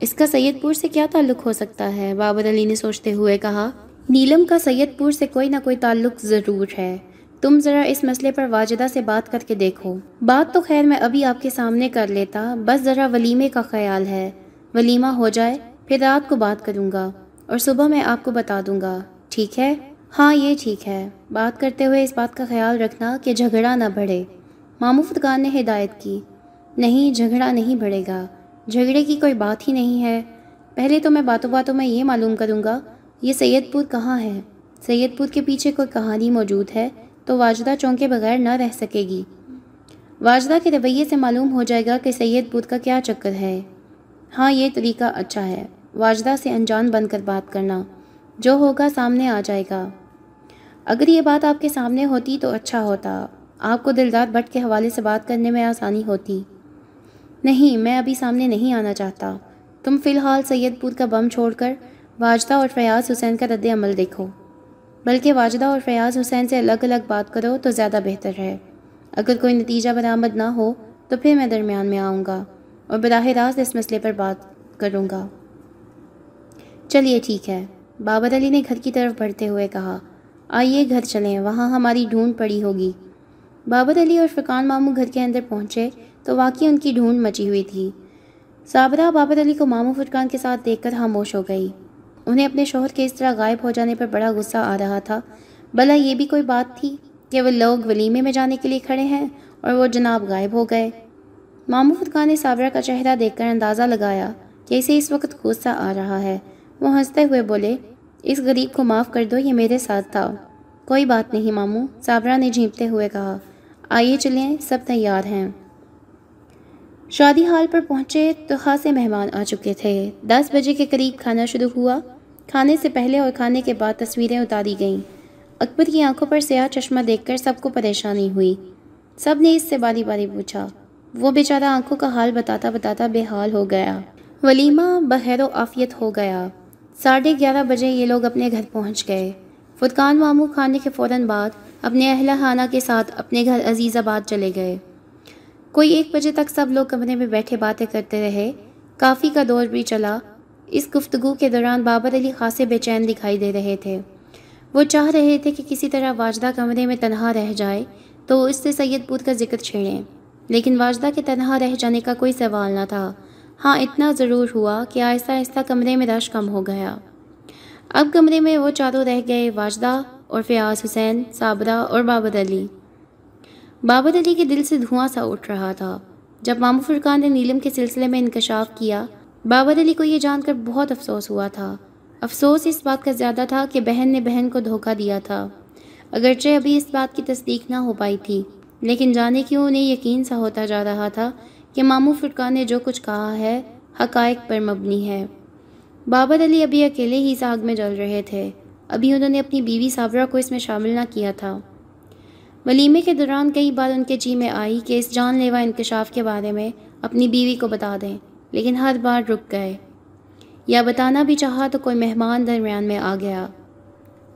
اس کا سید پور سے کیا تعلق ہو سکتا ہے؟ بابر علی نے سوچتے ہوئے کہا، نیلم کا سید پور سے کوئی نہ کوئی تعلق ضرور ہے۔ تم ذرا اس مسئلے پر واجدہ سے بات کر کے دیکھو۔ بات تو خیر میں ابھی آپ کے سامنے کر لیتا، بس ذرا ولیمے کا خیال ہے۔ ولیمہ ہو جائے، پھر رات کو بات کروں گا اور صبح میں آپ کو بتا دوں گا۔ ٹھیک ہے؟ ہاں یہ ٹھیک ہے۔ بات کرتے ہوئے اس بات کا خیال رکھنا کہ جھگڑا نہ بڑھے۔ مامو فتقان نے ہدایت کی۔ نہیں، جھگڑا نہیں بڑھے گا۔ جھگڑے کی کوئی بات ہی نہیں ہے۔ پہلے تو میں باتوں باتوں میں یہ معلوم کروں گا، یہ سید پور کہاں ہے؟ سید پور کے پیچھے کوئی کہانی موجود ہے؟ تو واجدہ چونکے بغیر نہ رہ سکے گی۔ واجدہ کے رویے سے معلوم ہو جائے گا کہ سید پور کا کیا چکر ہے۔ ہاں یہ طریقہ اچھا ہے۔ واجدہ سے انجان بن کر بات کرنا، جو ہوگا سامنے آ جائے گا۔ اگر یہ بات آپ کے سامنے ہوتی تو اچھا ہوتا۔ آپ کو دلدار بٹ کے حوالے سے بات کرنے میں آسانی ہوتی۔ نہیں، میں ابھی سامنے نہیں آنا چاہتا۔ تم فی الحال سید پور کا بم چھوڑ کر واجدہ اور فیاض حسین کا رد عمل دیکھو۔ بلکہ واجدہ اور فیاض حسین سے الگ الگ بات کرو تو زیادہ بہتر ہے۔ اگر کوئی نتیجہ برآمد نہ ہو تو پھر میں درمیان میں آؤں گا اور براہ راست اس مسئلے پر بات کروں گا۔ چلیے ٹھیک ہے۔ بابر علی نے گھر کی طرف بڑھتے ہوئے کہا، آئیے گھر چلیں، وہاں ہماری ڈھونڈ پڑی ہوگی۔ بابر علی اور فرقان ماموں گھر کے اندر پہنچے تو واقعی ان کی ڈھونڈ مچی ہوئی تھی۔ صابرہ بابر علی کو ماموں فرقان کے ساتھ دیکھ کر خاموش ہو گئی۔ انہیں اپنے شوہر کے اس طرح غائب ہو جانے پر بڑا غصہ آ رہا تھا۔ بھلا یہ بھی کوئی بات تھی کہ وہ لوگ ولیمے میں جانے کے لیے کھڑے ہیں اور وہ جناب غائب ہو گئے۔ ماموں فرقان نے صابرہ کا چہرہ دیکھ کر اندازہ لگایا کہ اسے اس وقت غصہ آ رہا ہے۔ وہ ہنستے ہوئے بولے، اس غریب کو معاف کر دو، یہ میرے ساتھ تھا۔ کوئی بات نہیں ماموں، صابرہ نے جھیپتے ہوئے کہا، آئیے چلیں، سب تیار ہیں۔ شادی حال پر پہنچے تو خاصے مہمان آ چکے تھے۔ دس بجے کے قریب کھانا شروع ہوا۔ کھانے سے پہلے اور کھانے کے بعد تصویریں اتاری گئیں۔ اکبر کی آنکھوں پر سیاہ چشمہ دیکھ کر سب کو پریشانی ہوئی۔ سب نے اس سے باری باری پوچھا۔ وہ بیچارہ آنکھوں کا حال بتاتا بتاتا بے حال ہو گیا۔ ولیمہ بحیر و آفیت ہو گیا۔ ساڑھے گیارہ بجے یہ لوگ اپنے گھر پہنچ گئے۔ فتقان ماموں کھانے کے فوراً بعد اپنے اہل خانہ کے ساتھ اپنے گھر عزیز آباد چلے گئے۔ کوئی ایک بجے تک سب لوگ کمرے میں بیٹھے باتیں کرتے رہے۔ کافی کا دور بھی چلا۔ اس گفتگو کے دوران بابر علی خاصے بے چین دکھائی دے رہے تھے۔ وہ چاہ رہے تھے کہ کسی طرح واجدہ کمرے میں تنہا رہ جائے تو اس سے سید پور کا ذکر چھیڑیں۔ لیکن واجدہ کے تنہا رہ جانے کا کوئی سوال نہ تھا۔ ہاں اتنا ضرور ہوا کہ آہستہ آہستہ کمرے میں رش کم ہو گیا۔ اب کمرے میں وہ چاروں رہ گئے واجدہ اور فیاض حسین، صابرہ اور بابر علی۔ بابر علی کے دل سے دھواں سا اٹھ رہا تھا۔ جب مامو فرقان نے نیلم کے سلسلے میں انکشاف کیا، بابر علی کو یہ جان کر بہت افسوس ہوا تھا۔ افسوس اس بات کا زیادہ تھا کہ بہن نے بہن کو دھوکہ دیا تھا۔ اگرچہ ابھی اس بات کی تصدیق نہ ہو پائی تھی، لیکن جانے کیوں انہیں یقین سا ہوتا جا رہا تھا کہ مامو فرقان نے جو کچھ کہا ہے، حقائق پر مبنی ہے۔ بابر علی ابھی اکیلے ہی ساگ میں جل رہے تھے۔ ابھی انہوں نے اپنی بیوی صابرہ کو اس میں شامل نہ کیا تھا۔ ولیمے کے دوران کئی بار ان کے جی میں آئی کہ اس جان لیوا انکشاف کے بارے میں اپنی بیوی کو بتا دیں، لیکن ہر بار رک گئے۔ یا بتانا بھی چاہا تو کوئی مہمان درمیان میں آ گیا۔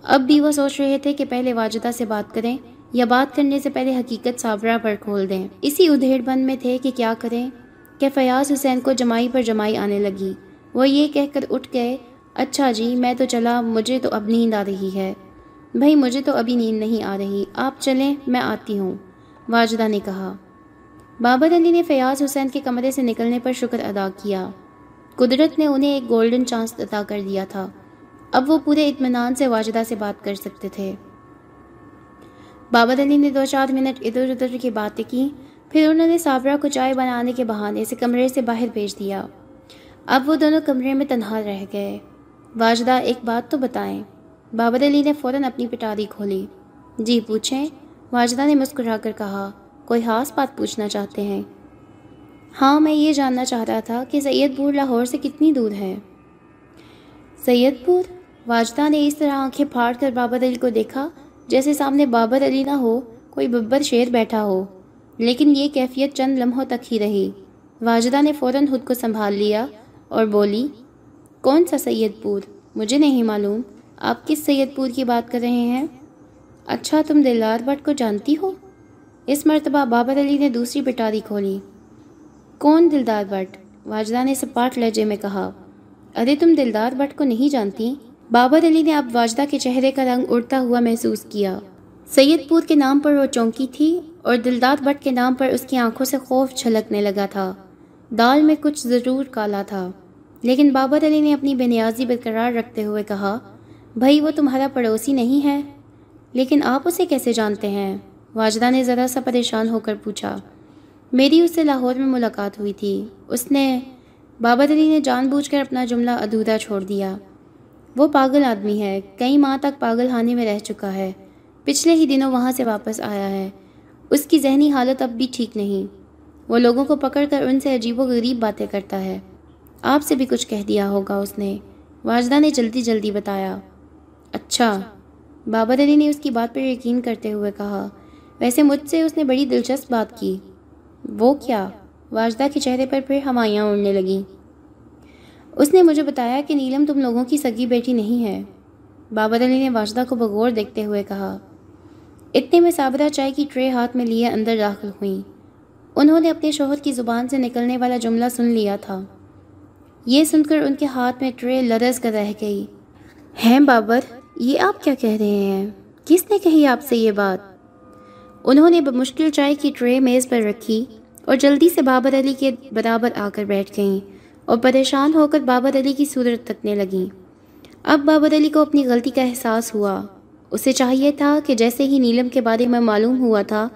اب بھی وہ سوچ رہے تھے کہ پہلے واجدہ سے بات کریں یا بات کرنے سے پہلے حقیقت صابرہ پر کھول دیں۔ اسی ادھیڑ بند میں تھے کہ کیا کریں کہ فیاض حسین کو جمائی پر جمائی آنے لگی۔ وہ یہ کہہ کر اٹھ گئے اچھا جی میں تو چلا، مجھے تو اب نیند آ رہی ہے۔ بھائی مجھے تو ابھی نیند نہیں آ رہی، آپ چلیں، میں آتی ہوں۔ واجدہ نے کہا۔ بابر علی نے فیاض حسین کے کمرے سے نکلنے پر شکر ادا کیا۔ قدرت نے انہیں ایک گولڈن چانس عطا کر دیا تھا۔ اب وہ پورے اطمینان سے واجدہ سے بات کر سکتے تھے۔ بابر علی نے دو چار منٹ ادھر ادھر کی باتیں کی، پھر انہوں نے صابرہ کو چائے بنانے کے بہانے سے کمرے سے باہر بھیج دیا۔ اب وہ دونوں کمرے میں تنہا رہ گئے۔ واجدہ، ایک بات تو بتائیں۔ بابر علی نے فوراً اپنی پٹاری کھولی۔ جی پوچھیں؟ واجدہ نے مسکرا کر کہا، کوئی خاص بات پوچھنا چاہتے ہیں؟ ہاں میں یہ جاننا چاہ رہا تھا کہ سید پور لاہور سے کتنی دور ہے۔ سید پور؟ واجدہ نے اس طرح آنکھیں پھاڑ کر بابر علی کو دیکھا جیسے سامنے بابر علی نہ ہو، کوئی ببر شیر بیٹھا ہو۔ لیکن یہ کیفیت چند لمحوں تک ہی رہی۔ واجدہ نے فوراً خود کو سنبھال لیا اور بولی، کون سا سید پور؟ مجھے نہیں معلوم۔ آپ کس سید پور کی بات کر رہے ہیں؟ اچھا تم دلدار بٹ کو جانتی ہو؟ اس مرتبہ بابر علی نے دوسری پٹاری کھولی۔ کون دلدار بٹ؟ واجدہ نے سپاٹ لہجے میں کہا۔ ارے، تم دلدار بٹ کو نہیں جانتی؟ بابر علی نے اب واجدہ کے چہرے کا رنگ اڑتا ہوا محسوس کیا۔ سید پور کے نام پر وہ چونکی تھی اور دلداد بٹ کے نام پر اس کی آنکھوں سے خوف چھلکنے لگا تھا۔ دال میں کچھ ضرور کالا تھا۔ لیکن بابر علی نے اپنی بے نیازی برقرار رکھتے ہوئے کہا بھائی وہ تمہارا پڑوسی نہیں ہے۔ لیکن آپ اسے کیسے جانتے ہیں؟ واجدہ نے ذرا سا پریشان ہو کر پوچھا۔ میری اس سے لاہور میں ملاقات ہوئی تھی۔ اس نے بابر علی نے جان بوجھ کر اپنا جملہ ادھورا چھوڑ دیا۔ وہ پاگل آدمی ہے۔ کئی ماہ تک پاگل خانے میں رہ چکا ہے۔ پچھلے ہی دنوں وہاں سے واپس آیا ہے۔ اس کی ذہنی حالت اب بھی ٹھیک نہیں۔ وہ لوگوں کو پکڑ کر ان سے عجیب و غریب باتیں کرتا ہے۔ آپ سے بھی کچھ کہہ دیا ہوگا اس نے۔ واجدہ نے جلدی جلدی بتایا۔ اچھا بابر علی نے اس کی بات پر یقین کرتے ہوئے کہا، ویسے مجھ سے اس نے بڑی دلچسپ بات کی۔ وہ کیا؟ واجدہ کے چہرے پر پھر ہوائیاں اڑنے لگیں۔ اس نے مجھے بتایا کہ نیلم تم لوگوں کی سگی بیٹی نہیں ہے۔ بابر علی نے واجدہ کو بغور دیکھتے ہوئے کہا، اتنے میں صابرہ چائے کی ٹرے ہاتھ میں لیے اندر داخل ہوئیں۔ انہوں نے اپنے شوہر کی زبان سے نکلنے والا جملہ سن لیا تھا۔ یہ سن کر ان کے ہاتھ میں ٹرے لرز کر رہ گئی۔ ہیں بابر یہ آپ کیا کہہ رہے ہیں؟ کس نے کہی آپ سے یہ بات؟ انہوں نے بمشکل چائے کی ٹرے میز پر رکھی اور جلدی سے بابر علی کے برابر آ کر بیٹھ گئیں اور پریشان ہو کر بابر علی کی صورت تکنے لگیں۔ اب بابر علی کو اپنی غلطی کا احساس ہوا۔ اسے چاہیے تھا کہ جیسے ہی نیلم کے بارے میں معلوم ہوا تھا،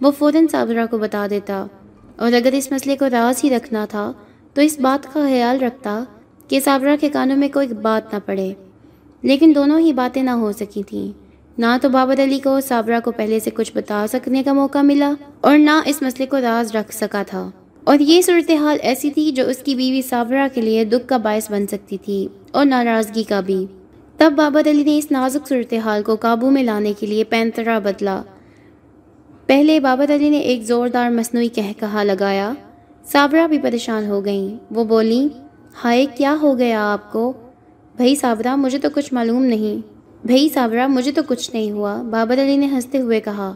وہ فوراً صابرہ کو بتا دیتا۔ اور اگر اس مسئلے کو راز ہی رکھنا تھا، تو اس بات کا خیال رکھتا کہ صابرہ کے کانوں میں کوئی بات نہ پڑے۔ لیکن دونوں ہی باتیں نہ ہو سکی تھیں۔ نہ تو بابر علی کو صابرہ کو پہلے سے کچھ بتا سکنے کا موقع ملا اور نہ اس مسئلے کو راز رکھ سکا تھا۔ اور یہ صورتحال ایسی تھی جو اس کی بیوی صابرہ کے لیے دکھ کا باعث بن سکتی تھی اور ناراضگی کا بھی۔ تب بابر علی نے اس نازک صورتحال کو قابو میں لانے کے لیے پینترا بدلا پہلے بابر علی نے ایک زوردار مصنوعی کہہ کہا لگایا۔ صابرہ بھی پریشان ہو گئیں۔ وہ بولیں، ہائے، کیا ہو گیا آپ کو؟ بھائی صابرہ مجھے تو کچھ معلوم نہیں۔ بھائی صابرہ مجھے تو کچھ نہیں ہوا۔ بابر علی نے ہنستے ہوئے کہا،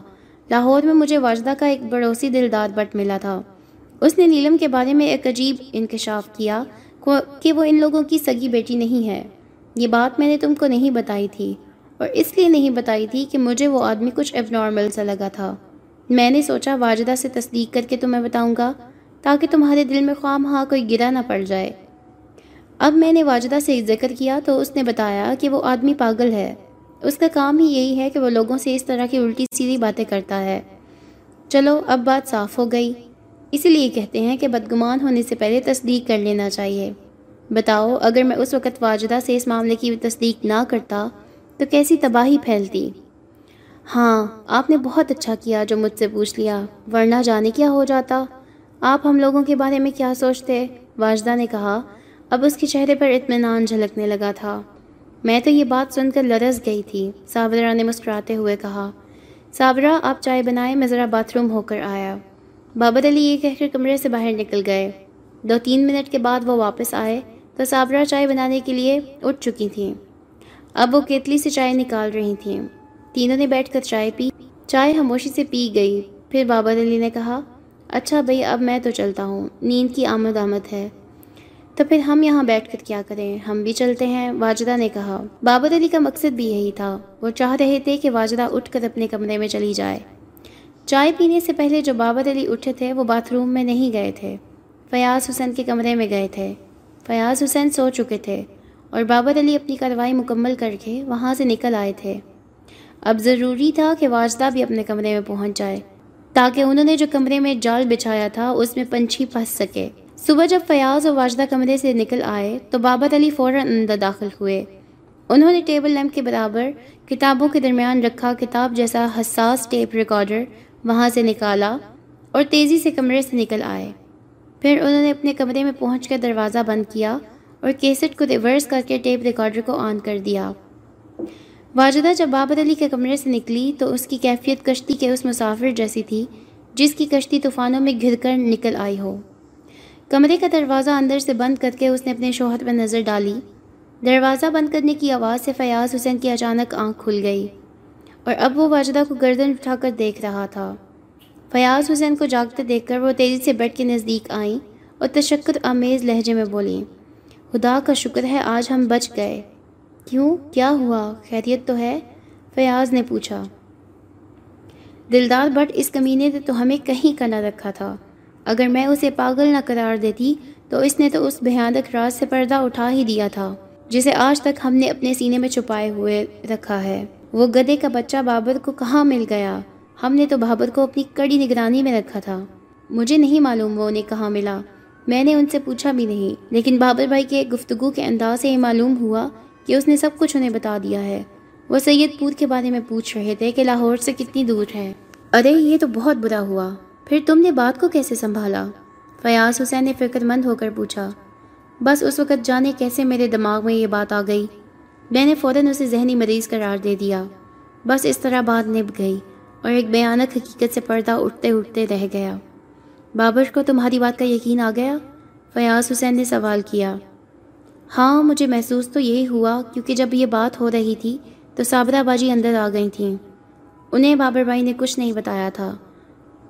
لاہور میں مجھے واجدہ کا ایک بڑوسی دلدار بٹ ملا تھا۔ اس نے نیلم کے بارے میں ایک عجیب انکشاف کیا کہ وہ ان لوگوں کی سگی بیٹی نہیں ہے۔ یہ بات میں نے تم کو نہیں بتائی تھی، اور اس لیے نہیں بتائی تھی کہ مجھے وہ آدمی کچھ اب نارمل سا لگا تھا۔ میں نے سوچا، واجدہ سے تصدیق کر کے تمہیں بتاؤں گا، تاکہ تمہارے دل میں خواہ ہاں کوئی گرا نہ پڑ جائے۔ اب میں نے واجدہ سے ذکر کیا تو اس نے بتایا کہ وہ آدمی پاگل ہے۔ اس کا کام ہی یہی ہے کہ وہ لوگوں سے اس طرح کی الٹی سیدھی باتیں کرتا ہے۔ چلو، اب بات صاف ہو گئی۔ اسی لیے کہتے ہیں کہ بدگمان ہونے سے پہلے تصدیق کر لینا چاہیے۔ بتاؤ، اگر میں اس وقت واجدہ سے اس معاملے کی تصدیق نہ کرتا تو کیسی تباہی پھیلتی؟ ہاں آپ نے بہت اچھا کیا جو مجھ سے پوچھ لیا۔ ورنہ جانے کیا ہو جاتا؟ آپ ہم لوگوں کے بارے میں کیا سوچتے؟ واجدہ نے کہا اب اس کے چہرے پر اطمینان جھلکنے لگا تھا۔ میں تو یہ بات سن کر لرز گئی تھی صابرہ نے مسکراتے ہوئے کہا صابرہ آپ چائے بنائے میں ذرا باتھ روم ہو کر آیا۔ بابر علی یہ کہہ کر کمرے سے باہر نکل گئے۔ دو تین منٹ کے بعد وہ واپس آئے تو صابرہ چائے بنانے کے لیے اٹھ چکی تھیں اب وہ کیتلی سے چائے نکال رہی تھیں تینوں نے بیٹھ کر چائے پی۔ چائے خاموشی سے پی گئی۔ پھر بابر علی نے کہا اچھا بھئی، اب میں تو چلتا ہوں۔ نیند کی آمد آمد ہے۔ تو پھر ہم یہاں بیٹھ کر کیا کریں؟ ہم بھی چلتے ہیں، واجدہ نے کہا۔ بابر علی کا مقصد بھی یہی تھا۔ وہ چاہ رہے تھے کہ واجدہ اٹھ کر اپنے کمرے میں چلی جائے۔ چائے پینے سے پہلے جو بابر علی اٹھے تھے، وہ باتھ روم میں نہیں گئے تھے۔ فیاض حسین کے کمرے میں گئے تھے۔ فیاض حسین سو چکے تھے اور بابر علی اپنی کارروائی مکمل کر کے وہاں سے نکل آئے تھے۔ اب ضروری تھا کہ واجدہ بھی اپنے کمرے میں پہنچ جائے، تاکہ انہوں نے جو کمرے میں جال بچھایا تھا، اس میں پنچھی پھنس سکے۔ صبح جب فیاض اور واجدہ کمرے سے نکل آئے تو بابر علی فوراً اندر داخل ہوئے۔ انہوں نے ٹیبل لیمپ کے برابر کتابوں کے درمیان رکھا، کتاب جیسا حساس ٹیپ ریکارڈر وہاں سے نکالا اور تیزی سے کمرے سے نکل آئے۔ پھر انہوں نے اپنے کمرے میں پہنچ کر دروازہ بند کیا اور کیسٹ کو ریورس کر کے ٹیپ ریکارڈر کو آن کر دیا۔ واجدہ جب بابر علی کے کمرے سے نکلی تو اس کی کیفیت کشتی کے اس مسافر جیسی تھی جس کی کشتی طوفانوں میں گھر کر نکل آئی ہو۔ کمرے کا دروازہ اندر سے بند کر کے اس نے اپنے شوہر پر نظر ڈالی۔ دروازہ بند کرنے کی آواز سے فیاض حسین کی اچانک آنکھ کھل گئی اور اب وہ واجدہ کو گردن اٹھا کر دیکھ رہا تھا۔ فیاض حسین کو جاگتے دیکھ کر وہ تیزی سے بیڈ کے نزدیک آئیں اور تشکر آمیز لہجے میں بولیں۔ خدا کا شکر ہے آج ہم بچ گئے۔ کیوں؟ کیا ہوا؟ خیریت تو ہے؟ فیاض نے پوچھا۔ دلدار بٹ اس کمینے نے تو ہمیں کہیں کا نہ رکھا تھا۔ اگر میں اسے پاگل نہ قرار دیتی، تو اس نے تو اس بھیانک راز سے پردہ اٹھا ہی دیا تھا، جسے آج تک ہم نے اپنے سینے میں چھپائے ہوئے رکھا ہے۔ وہ گدے کا بچہ بابر کو کہاں مل گیا؟ ہم نے تو بابر کو اپنی کڑی نگرانی میں رکھا تھا۔ مجھے نہیں معلوم وہ انہیں کہاں ملا۔ میں نے ان سے پوچھا بھی نہیں، لیکن بابر بھائی کے گفتگو کے انداز سے یہ معلوم ہوا کہ اس نے سب کچھ انہیں بتا دیا ہے۔ وہ سید پور کے بارے میں پوچھ رہے تھے کہ لاہور سے کتنی دور ہے۔ ارے، یہ تو بہت برا ہوا۔ پھر تم نے بات کو کیسے سنبھالا؟ فیاض حسین نے فکر مند ہو کر پوچھا، بس اس وقت جانے کیسے میرے دماغ میں یہ بات آ گئی؟ میں نے فوراً اسے ذہنی مریض قرار دے دیا۔ بس اس طرح بات نب گئی اور ایک بیانک حقیقت سے پردہ اٹھتے اٹھتے رہ گیا۔ بابر کو تمہاری بات کا یقین آ گیا؟ فیاض حسین نے سوال کیا۔ ہاں مجھے محسوس تو یہی ہوا، کیونکہ جب یہ بات ہو رہی تھی تو صابرہ باجی اندر آ گئی تھیں۔ انہیں بابر بھائی نے کچھ نہیں بتایا تھا۔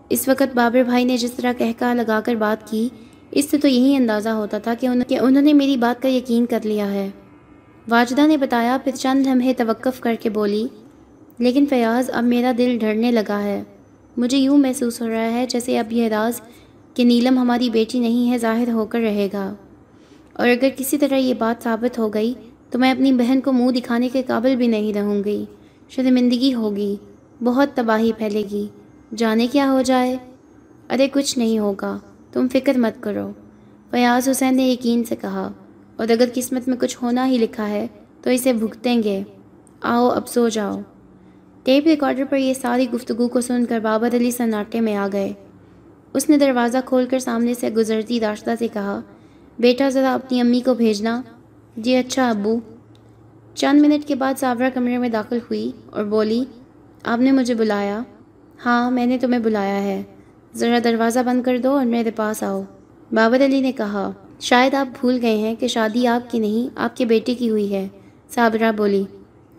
اس وقت بابر بھائی نے جس طرح کہہ لگا کر بات کی، اس سے تو یہی اندازہ ہوتا تھا کہ انہوں نے میری بات کا یقین کر لیا ہے۔ واجدہ نے بتایا، پھر چند لمحے توقف کر کے بولی، لیکن فیاض، اب میرا دل ڈرنے لگا ہے۔ مجھے یوں محسوس ہو رہا ہے جیسے اب یہ راز کہ نیلم ہماری بیٹی نہیں ہے، ظاہر ہو کر رہے گا۔ اور اگر کسی طرح یہ بات ثابت ہو گئی، تو میں اپنی بہن کو منہ دکھانے کے قابل بھی نہیں رہوں گی۔ شرمندگی ہوگی، بہت تباہی پھیلے گی۔ جانے کیا ہو جائے؟ ارے کچھ نہیں ہوگا، تم فکر مت کرو۔ فیاض حسین نے یقین سے کہا، اور اگر قسمت میں کچھ ہونا ہی لکھا ہے، تو اسے بھگتیں گے۔ آؤ، اب سو جاؤ۔ ٹیپ ریکارڈر پر یہ ساری گفتگو کو سن کر بابر علی سناٹے میں آ گئے۔ اس نے دروازہ کھول کر سامنے سے گزرتی داشتہ سے کہا، بیٹا ذرا اپنی امی کو بھیجنا۔ جی اچھا ابو۔ چند منٹ کے بعد صابرہ کمرے میں داخل ہوئی اور بولی، آپ نے مجھے بلایا۔ ہاں میں نے تمہیں بلایا ہے۔ ذرا دروازہ بند کر دو اور میرے پاس آؤ۔ بابر علی نے کہا، شاید آپ بھول گئے ہیں کہ شادی آپ کی نہیں، آپ کے بیٹے کی ہوئی ہے۔ صابرہ بولی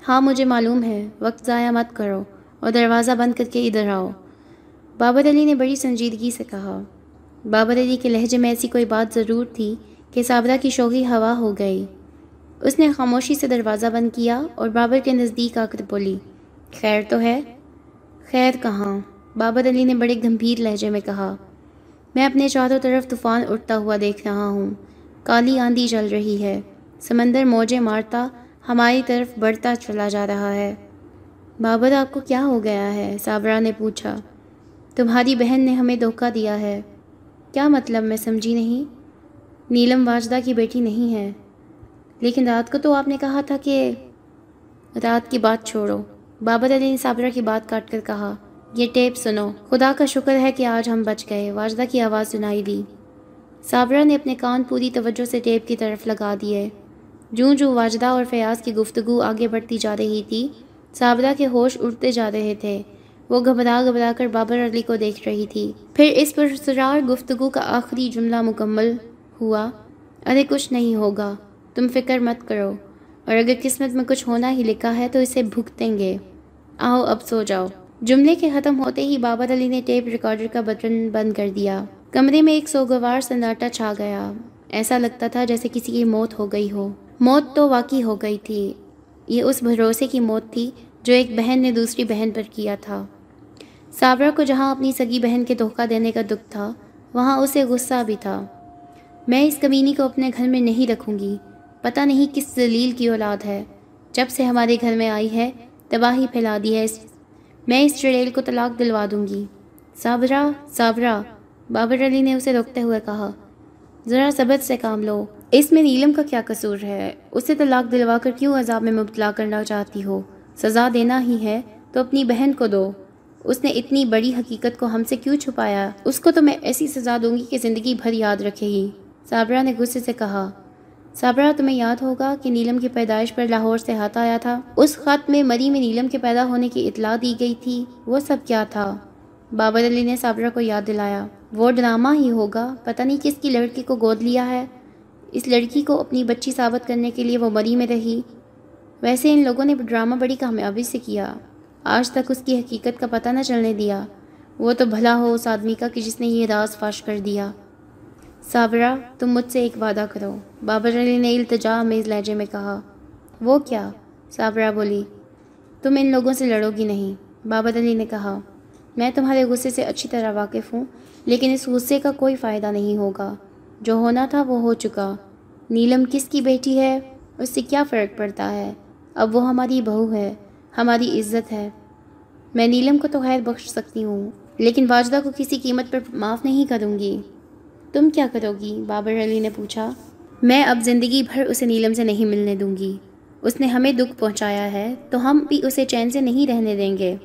ہاں مجھے معلوم ہے، وقت ضائع مت کرو اور دروازہ بند کر کے ادھر آؤ۔ بابر علی نے بڑی سنجیدگی سے کہا، بابر علی کے لہجے میں ایسی کوئی بات ضرور تھی کہ صابرہ کی شوقی ہوا ہو گئی۔ اس نے خاموشی سے دروازہ بند کیا اور بابر کے نزدیک آ کر بولی، خیر تو ہے۔ خیر کہاں؟ بابر علی نے بڑے گمبھیر لہجے میں کہا، میں اپنے چاروں طرف طوفان اٹھتا ہوا دیکھ رہا ہوں۔ کالی آندھی چل رہی ہے۔ سمندر موجے مارتا، ہماری طرف بڑھتا چلا جا رہا ہے۔ بابر، آپ کو کیا ہو گیا ہے؟ صابرہ نے پوچھا۔ تمہاری بہن نے ہمیں دھوکہ دیا ہے۔ کیا مطلب؟ میں سمجھی نہیں۔ نیلم واجدہ کی بیٹی نہیں ہے۔ لیکن رات کو تو آپ نے کہا تھا کہ رات کی بات چھوڑو۔ بابر علی نے صابرہ کی بات کاٹ کر کہا، یہ ٹیپ سنو۔ خدا کا شکر ہے کہ آج ہم بچ گئے، واجدہ کی آواز سنائی دی۔ صابرہ نے اپنے کان پوری توجہ سے ٹیپ کی طرف لگا دیے جوں جوں واجدہ اور فیاض کی گفتگو آگے بڑھتی جا رہی تھی، صابرہ کے ہوش اڑتے جا رہے تھے۔ وہ گھبرا گھبرا کر بابر علی کو دیکھ رہی تھی۔ پھر اس پرسرار گفتگو کا آخری جملہ مکمل ہوا، ارے کچھ نہیں ہوگا، تم فکر مت کرو۔ اور اگر قسمت میں کچھ ہونا ہی لکھا ہے تو اسے بھگتیں گے۔ آؤ اب سو جاؤ۔ جملے کے ختم ہوتے ہی بابر علی نے ٹیپ ریکارڈر کا بٹن بند کر دیا۔ کمرے میں ایک سوگوار سناٹا چھا گیا۔ ایسا لگتا تھا جیسے کسی کی موت ہو گئی ہو۔ موت تو واقعی ہو گئی تھی۔ یہ اس بھروسے کی موت تھی جو ایک بہن نے دوسری بہن پر کیا تھا۔ صابرہ کو جہاں اپنی سگی بہن کے دھوکہ دینے کا دکھ تھا، وہاں اسے غصہ بھی تھا۔ میں اس کمینی کو اپنے گھر میں نہیں رکھوں گی۔ پتہ نہیں کس ذلیل کی اولاد ہے۔ جب سے ہمارے گھر میں آئی ہے تباہی پھیلا دی ہے اس میں اس چڑیل کو طلاق دلوا دوں گی۔ صابرہ صابرہ، بابر علی نے اسے روکتے ہوئے کہا، ذرا سبت سے کام لو۔ اس میں نیلم کا کیا قصور ہے؟ اسے طلاق دلوا کر کیوں عذاب میں مبتلا کرنا چاہتی ہو؟ سزا دینا ہی ہے، تو اپنی بہن کو دو۔ اس نے اتنی بڑی حقیقت کو ہم سے کیوں چھپایا؟ اس کو تو میں ایسی سزا دوں گی کہ زندگی بھر یاد رکھے گی صابرہ نے غصے سے کہا صابرہ تمہیں یاد ہوگا کہ نیلم کی پیدائش پر لاہور سے ہاتھ آیا تھا۔ اس خط میں مری میں نیلم کے پیدا ہونے کی اطلاع دی گئی تھی۔ وہ سب کیا تھا؟ بابر علی نے صابرہ کو یاد دلایا۔ وہ ڈرامہ ہی ہوگا۔ پتہ نہیں کس کی لڑکی کو گود لیا ہے۔ اس لڑکی کو اپنی بچی ثابت کرنے کے لیے وہ مری میں رہی۔ ویسے ان لوگوں نے ڈرامہ بڑی کامیابی سے کیا۔ آج تک اس کی حقیقت کا پتہ نہ چلنے دیا۔ وہ تو بھلا ہو اس آدمی کا کہ جس نے یہ راز فاش کر دیا۔ صابرہ تم مجھ سے ایک وعدہ کرو۔ بابر علی نے التجا میز لہجے میں کہا، وہ کیا؟ صابرہ بولی، تم ان لوگوں سے لڑو گی نہیں۔ بابر علی نے کہا، میں تمہارے غصے سے اچھی طرح واقف ہوں، لیکن اس غصے کا کوئی فائدہ نہیں ہوگا۔ جو ہونا تھا وہ ہو چکا۔ نیلم کس کی بیٹی ہے؟ اس سے کیا فرق پڑتا ہے؟ اب وہ ہماری بہو ہے، ہماری عزت ہے۔ میں نیلم کو تو خیر بخش سکتی ہوں، لیکن واجدہ کو کسی قیمت پر معاف نہیں کروں گی۔ تم کیا کرو گی؟ بابر علی نے پوچھا، میں اب زندگی بھر اسے نیلم سے نہیں ملنے دوں گی۔ اس نے ہمیں دکھ پہنچایا ہے، تو ہم بھی اسے چین سے نہیں رہنے دیں گے۔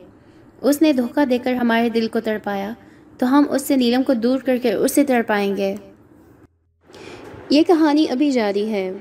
اس نے دھوکہ دے کر ہمارے دل کو تڑپایا، تو ہم اس سے نیلم کو دور کر کے اسے تڑپائیں گے۔ یہ کہانی ابھی جاری ہے۔